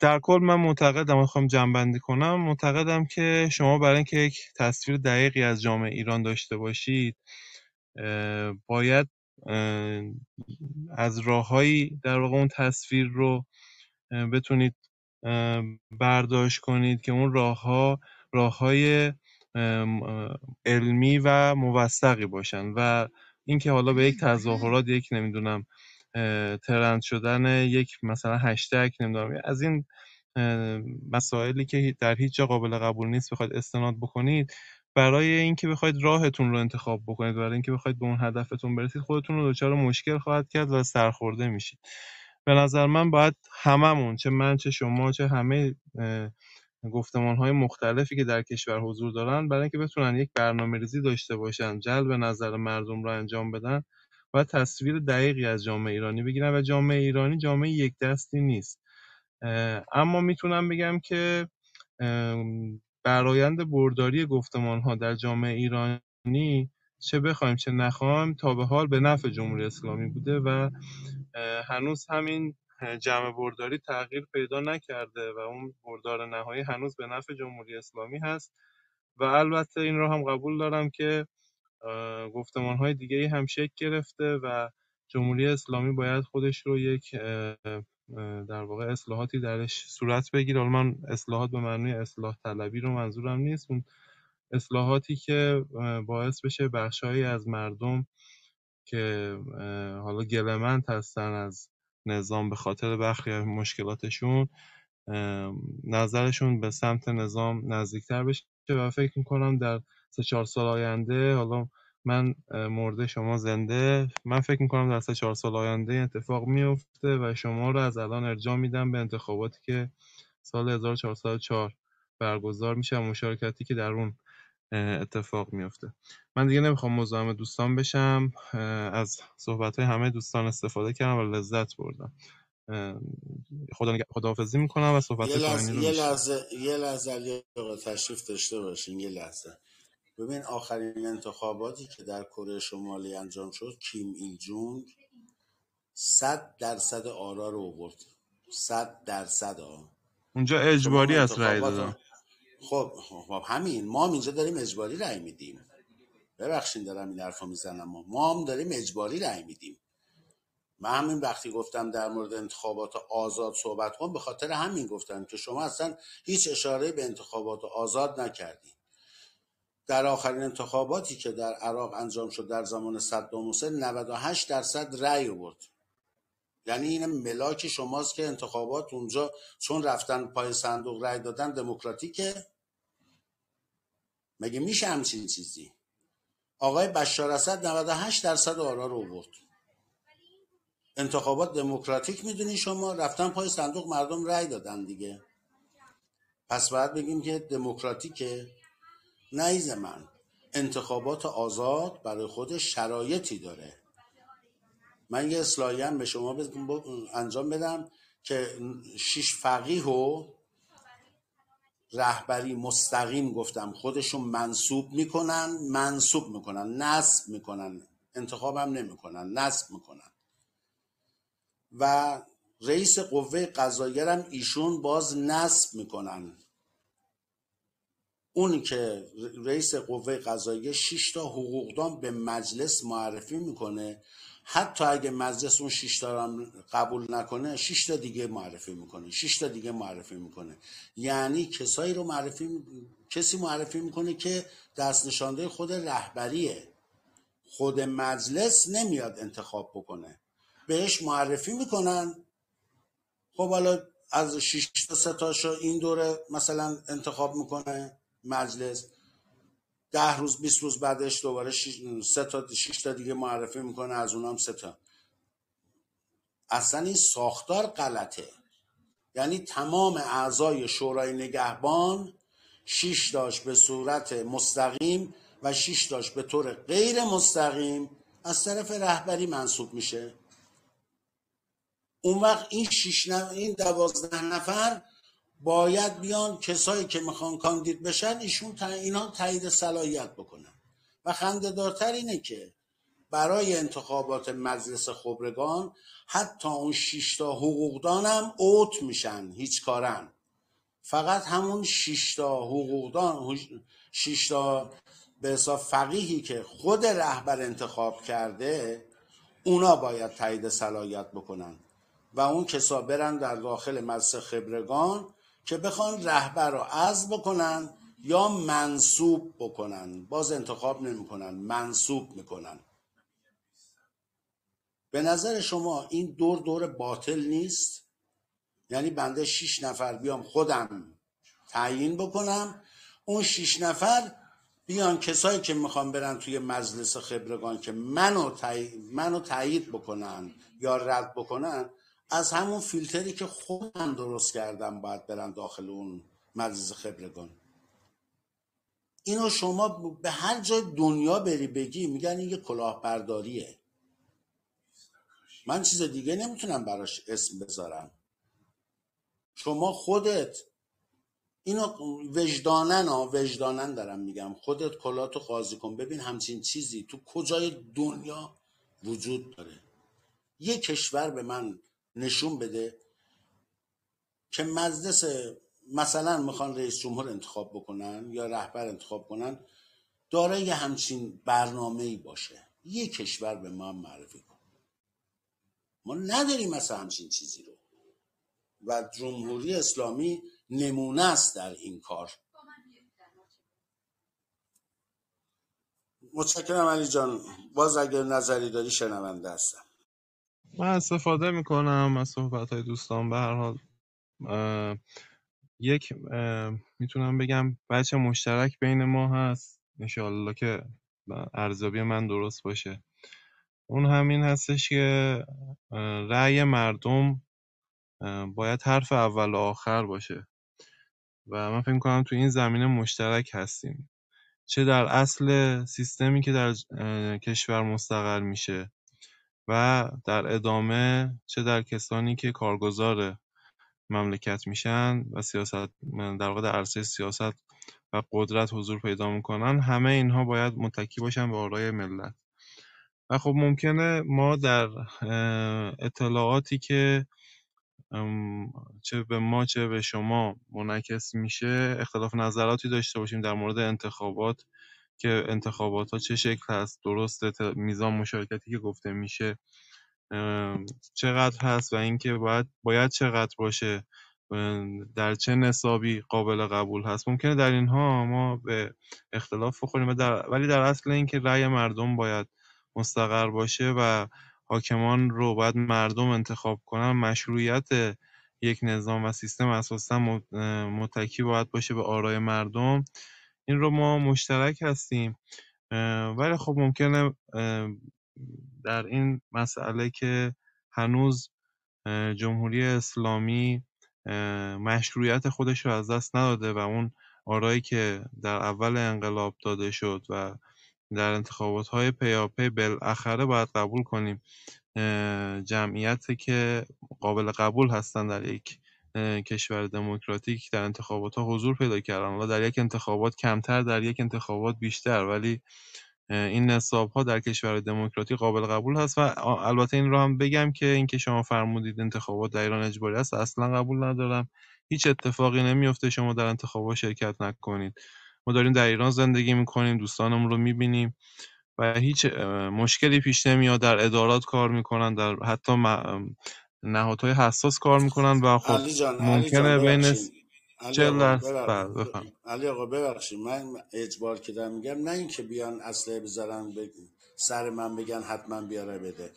در کل من معتقدم می‌خوام جنبندی کنم معتقدم که شما برای اینکه یک تصویر دقیقی از جامعه ایران داشته باشید باید از راههایی در واقع اون تصویر رو بتونید برداشت کنید که اون راهها راههای علمی و موثقی باشن و اینکه حالا به یک تظاهرات یک نمی‌دونم ترند شدن یک مثلا هشتگ نمی‌دونم از این مسائلی که در هیچ جا قابل قبول نیست بخواید استناد بکنید برای اینکه بخواید راهتون رو انتخاب بکنید برای اینکه بخواید به اون هدفتون برسید خودتون رو دچار مشکل خواهد کرد و سرخورده میشید. به نظر من باید هممون چه من چه شما چه همه گفتمان های مختلفی که در کشور حضور دارن برای اینکه بتونن یک برنامه ریزی داشته باشن جلب نظر مردم رو انجام بدن و تصویر دقیقی از جامعه ایرانی بگیرن و جامعه ایرانی جامعه یک دستی نیست. اما می‌تونم بگم که برایند برداری گفتمان ها در جامعه ایرانی چه بخوایم چه نخوایم تا به حال به نفع جمهوری اسلامی بوده و هنوز همین جمع برداری تغییر پیدا نکرده و اون بردار نهایی هنوز به نفع جمهوری اسلامی هست. و البته این رو هم قبول دارم که گفتمان های دیگه هم شکل گرفته و جمهوری اسلامی باید خودش رو یک در واقع اصلاحاتی درش صورت بگیره. حالا من اصلاحات به معنی اصلاح طلبی رو منظورم نیست. اون اصلاحاتی که باعث بشه بخشهایی از مردم که حالا گلمند هستن از نظام به خاطر برخی مشکلاتشون نظرشون به سمت نظام نزدیکتر بشه و فکر می‌کنم در سه چهار سال آینده حالا من مرده شما زنده من فکر می‌کنم در سه چهار سال آینده اتفاق میفته و شما رو از الان ارجاع میدم به انتخاباتی که سال 1404 برگزار میشه و مشارکتی که در اون اتفاق میفته من دیگه نمی‌خوام مزاحم دوستان بشم. از صحبت های همه دوستان استفاده کردم و لذت بردم. خدا خداحافظی می‌کنم و صحبت یه لحظه یه لحظه یه لحظه تشریف داشته باشین یه لحظه. ببین آخرین انتخاباتی که در کره شمالی انجام شد کیم ایل جونگ صد درصد آرا رو آورد. صد درصد ها اونجا اجباری از رأی دادن. خب،, خب همین. ما هم اینجا داریم اجباری رأی میدیم. ببخشید دارم این حرفا می‌زنم. ما ما هم داریم اجباری رأی میدیم. من همین وقتی گفتم در مورد انتخابات آزاد صحبت کن به خاطر همین گفتم که شما اصلا هیچ اشاره به انتخابات آزاد نکردی در آخرین انتخاباتی که در عراق انجام شد در زمان صدام حسین 98 درصد رأی آورد. یعنی این ملاک شماست که انتخابات اونجا چون رفتن پای صندوق رأی دادن دموکراتیکه. مگه میشه همچین چیزی؟ آقای بشار اسد 98 درصد آرا رو آورد. انتخابات دموکراتیک می‌دونی شما؟ رفتن پای صندوق مردم رأی دادن دیگه. پس باید بگیم که دموکراتیکه. نیز من. انتخابات آزاد برای خود شرایطی داره. من یه اصلاحی به شما انجام بدم که شش فقیه و رهبری مستقیم گفتم. خودشون منصوب می‌کنن منصوب می‌کنن نصب می‌کنن انتخابم نمی‌کنن نصب می‌کنن. و رئیس قوه قضاییه ایشون باز نصب می‌کنن. اونی که رئیس قوه قضاییه 6 تا حقوقدان به مجلس معرفی می‌کنه حتی اگه مجلس اون 6 تا قبول نکنه 6 تا دیگه معرفی می‌کنه 6 تا دیگه معرفی می‌کنه. یعنی کسایی رو معرفی کسی معرفی می‌کنه که دست نشانده خود رهبریه. خود مجلس نمیاد انتخاب بکنه. بهش معرفی می‌کنن. خب حالا از 6 تا 3 تاشو این دوره مثلا انتخاب می‌کنه مجلس. ده روز 20 روز بعدش دوباره سه تا شش تا دیگه معرفی می‌کنه از اونام سه تا. اصلا این ساختار غلطه. یعنی تمام اعضای شورای نگهبان شش داشت به صورت مستقیم و شش داشت به طور غیر مستقیم از طرف رهبری منصوب میشه. اون وقت این شش این دوازده نفر باید بیان کسایی که می‌خوان کاندید بشن ایشون اینا تایید صلاحیت بکنن. و خنده دارتر اینه که برای انتخابات مجلس خبرگان حتی اون شیشتا حقوقدان هم اوت میشن هیچ کارن. فقط همون شیشتا حقوقدان شیشتا به حساب فقیهی که خود رهبر انتخاب کرده اونا باید تایید صلاحیت بکنن. و اون کسا برن در داخل مجلس خبرگان که بخوان رهبر رو عزل بکنن یا منصوب بکنن. باز انتخاب نمی‌کنن منصوب می‌کنن. به نظر شما این دور دور باطل نیست؟ یعنی بنده شیش نفر بیام خودم تعیین بکنم اون شیش نفر بیان کسایی که می‌خوان برن توی مجلس خبرگان که منو, منو تایید بکنن یا رد بکنن از همون فیلتری که خودم درست کردم باید برن داخل اون مجلس خبرگان. اینو شما به هر جای دنیا بری بگی میگن این یه کلاهبرداریه. من چیز دیگه نمی‌تونم براش اسم بذارم. شما خودت اینو وجدانن ها وجدانن دارم میگم. خودت کلاتو قاضی کن. ببین همچین چیزی تو کجای دنیا وجود داره. یه کشور به من نشون بده که مجلس مثلا می‌خوان رئیس جمهور انتخاب بکنن یا رهبر انتخاب کنن دارای همچین برنامه ای باشه. یه کشور به ما معرفی کن. ما نداریم مثلا همچین چیزی رو. و جمهوری اسلامی نمونه است در این کار. متشکرم علی جان. باز اگر نظری داری شنونده هستم. من استفاده می‌کنم از صحبت های دوستان. به هر حال یک می‌تونم بگم بچه مشترک بین ما هست. انشالله که ارزیابی من درست باشه. اون همین هستش که رأی مردم باید حرف اول و آخر باشه. و من فکر کنم تو این زمینه مشترک هستیم. چه در اصل سیستمی که در کشور مستقر میشه. و در ادامه چه در کسانی که کارگزار مملکت میشن و سیاست در واقع در عرصه سیاست و قدرت حضور پیدا می‌کنن همه اینها باید متکی باشن به آرای ملت. و خب ممکنه ما در اطلاعاتی که چه به ما چه به شما منعکس میشه اختلاف نظراتی داشته باشیم در مورد انتخابات که انتخابات ها چه شکل هست درست میزان مشارکتی که گفته میشه چقدر هست و اینکه باید باید چقدر باشه در چه نصابی قابل قبول هست. ممکنه در اینها ما به اختلاف بخوریم در ولی در اصل اینکه رأی مردم باید مستقر باشه و حاکمان رو باید مردم انتخاب کنن مشروعیت یک نظام و سیستم اساسا متکی باید باشه به آرای مردم. این رو ما مشترک هستیم. ولی خب ممکنه در این مسئله که هنوز جمهوری اسلامی مشروعیت خودش رو از دست نداده و اون آرایی که در اول انقلاب داده شد و در انتخابات های پیاپی بالاخره باید قبول کنیم. جمعیت که قابل قبول هستن در یک کشور دموکراتیک در انتخابات ها حضور پیدا کردن. و در یک انتخابات کمتر در یک انتخابات بیشتر. ولی این نصاب ها در کشور دموکراتیک قابل قبول هست و البته این رو هم بگم که اینکه شما فرمودید انتخابات در ایران اجباری است اصلا قبول ندارم. هیچ اتفاقی نمیفته شما در انتخابات شرکت نکنید. ما داریم در ایران زندگی می‌کنیم دوستانمون رو می‌بینیم و هیچ مشکلی پیش نمیاد در ادارات کار می‌کنن در حتی نهادهای حساس کار می‌کنن و خب ممکنه بین چل بله، علی آقا ببخشید. من اجبار که دارم میگم نه اینکه بیان اسلحه بذارن به سر من بگن حتما بیاره بده.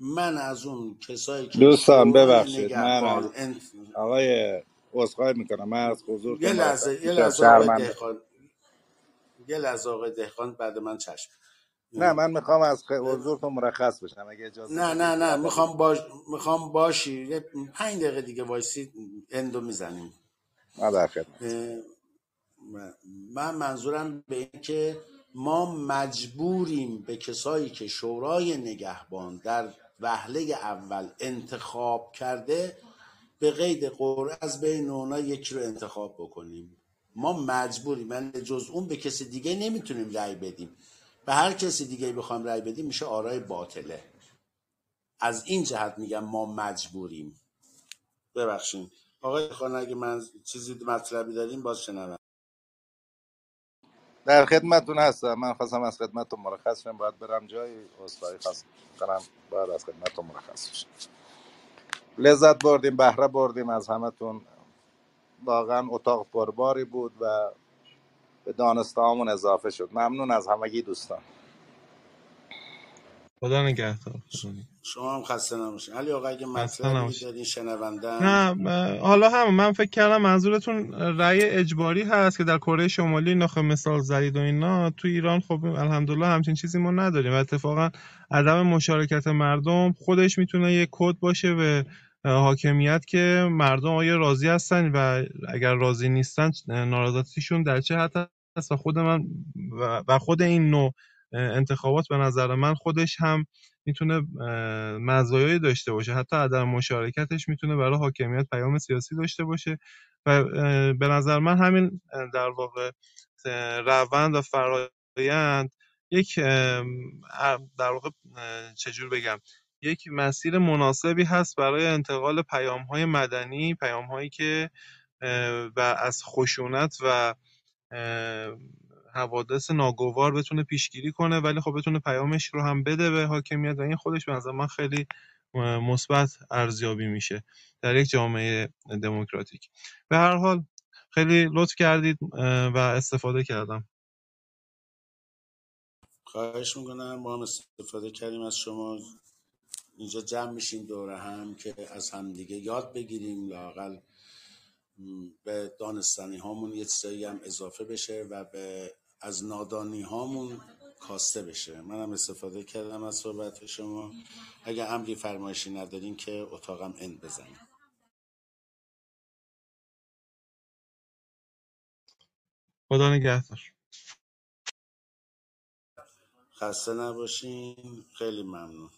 من از اون کسایی که دوستان ببخشید. من انت... آقای عذرخواهی می‌کنم. من از حضور یه لحظه یه لحظه آقای دهخان یه لحظه آقای دهخان بعد من چشم. نه من می‌خوام از حضورتون مرخص بشم اگه اجازه نه نه نه می‌خوام باش می‌خوام باشی. یه پنج دقیقه دیگه وایسی اندو می‌زنیم. من منظورم به این که ما مجبوریم به کسایی که شورای نگهبان در وهله اول انتخاب کرده به قید قرعه از بین اونا یکی رو انتخاب بکنیم. ما مجبوریم من جز اون به کسی دیگه نمی‌تونیم رأی بدیم. به هر کسی دیگه بخوایم رأی بدیم میشه آرای باطله. از این جهت میگم ما مجبوریم. ببخشید. آقای خانه اگه من چیزی مطلبی داریم باز شنوم. در خدمتتون هستم. من خواستم از خدمتتون مرخص شم. باید برم جایی. اصلاحی خواست کنم. باید از خدمتتون مرخص شم لذت بردیم بهره بردیم. از همتون واقعا اتاق پرباری بود و به دانستهامون اضافه شد. ممنون از همگی دوستان. خدا نگهدار. شما هم خسته نباشین. علی آقا اگه مطلبی دارین شنونده نه حالا هم من فکر کردم منظورتون رأی اجباری هست که در کره شمالی ناخه مثال زدید و اینا. تو ایران خب الحمدلله همچین چیزی ما نداریم. و اتفاقا عدم مشارکت مردم خودش می‌تونه یه کد باشه به حاکمیت که مردم آیا راضی هستن و اگر راضی نیستن ناراضیشون در چه حد هست و خود من و خود این نوع انتخابات به نظر من خودش هم می‌تونه مزایایی داشته باشه. حتی عدم مشارکتش می‌تونه برای حاکمیت پیام سیاسی داشته باشه. و به نظر من همین در واقع روند و فرایند یک در واقع چجور بگم یک مسیر مناسبی هست برای انتقال پیام های مدنی پیام هایی که و از خشونت و حوادث ناگوار بتونه پیشگیری کنه ولی خب بتونه پیامش رو هم بده به حاکمیت و این خودش به نظر من خیلی مثبت ارزیابی میشه در یک جامعه دموکراتیک. به هر حال خیلی لطف کردید و استفاده کردم. خواهش می‌کنم ما هم استفاده کردیم از شما. اینجا جمع میشیم دوره هم که از همدیگه یاد بگیریم لاقل به دانستانی هامون یه چیزایی هم اضافه بشه و به از نادانی هامون کاسته بشه. منم استفاده کردم از صحبت شما. اگر امری فرمایشی ندارین که اتاقم اند بزنیم خدا نگهدار. خسته نباشین. خیلی ممنون.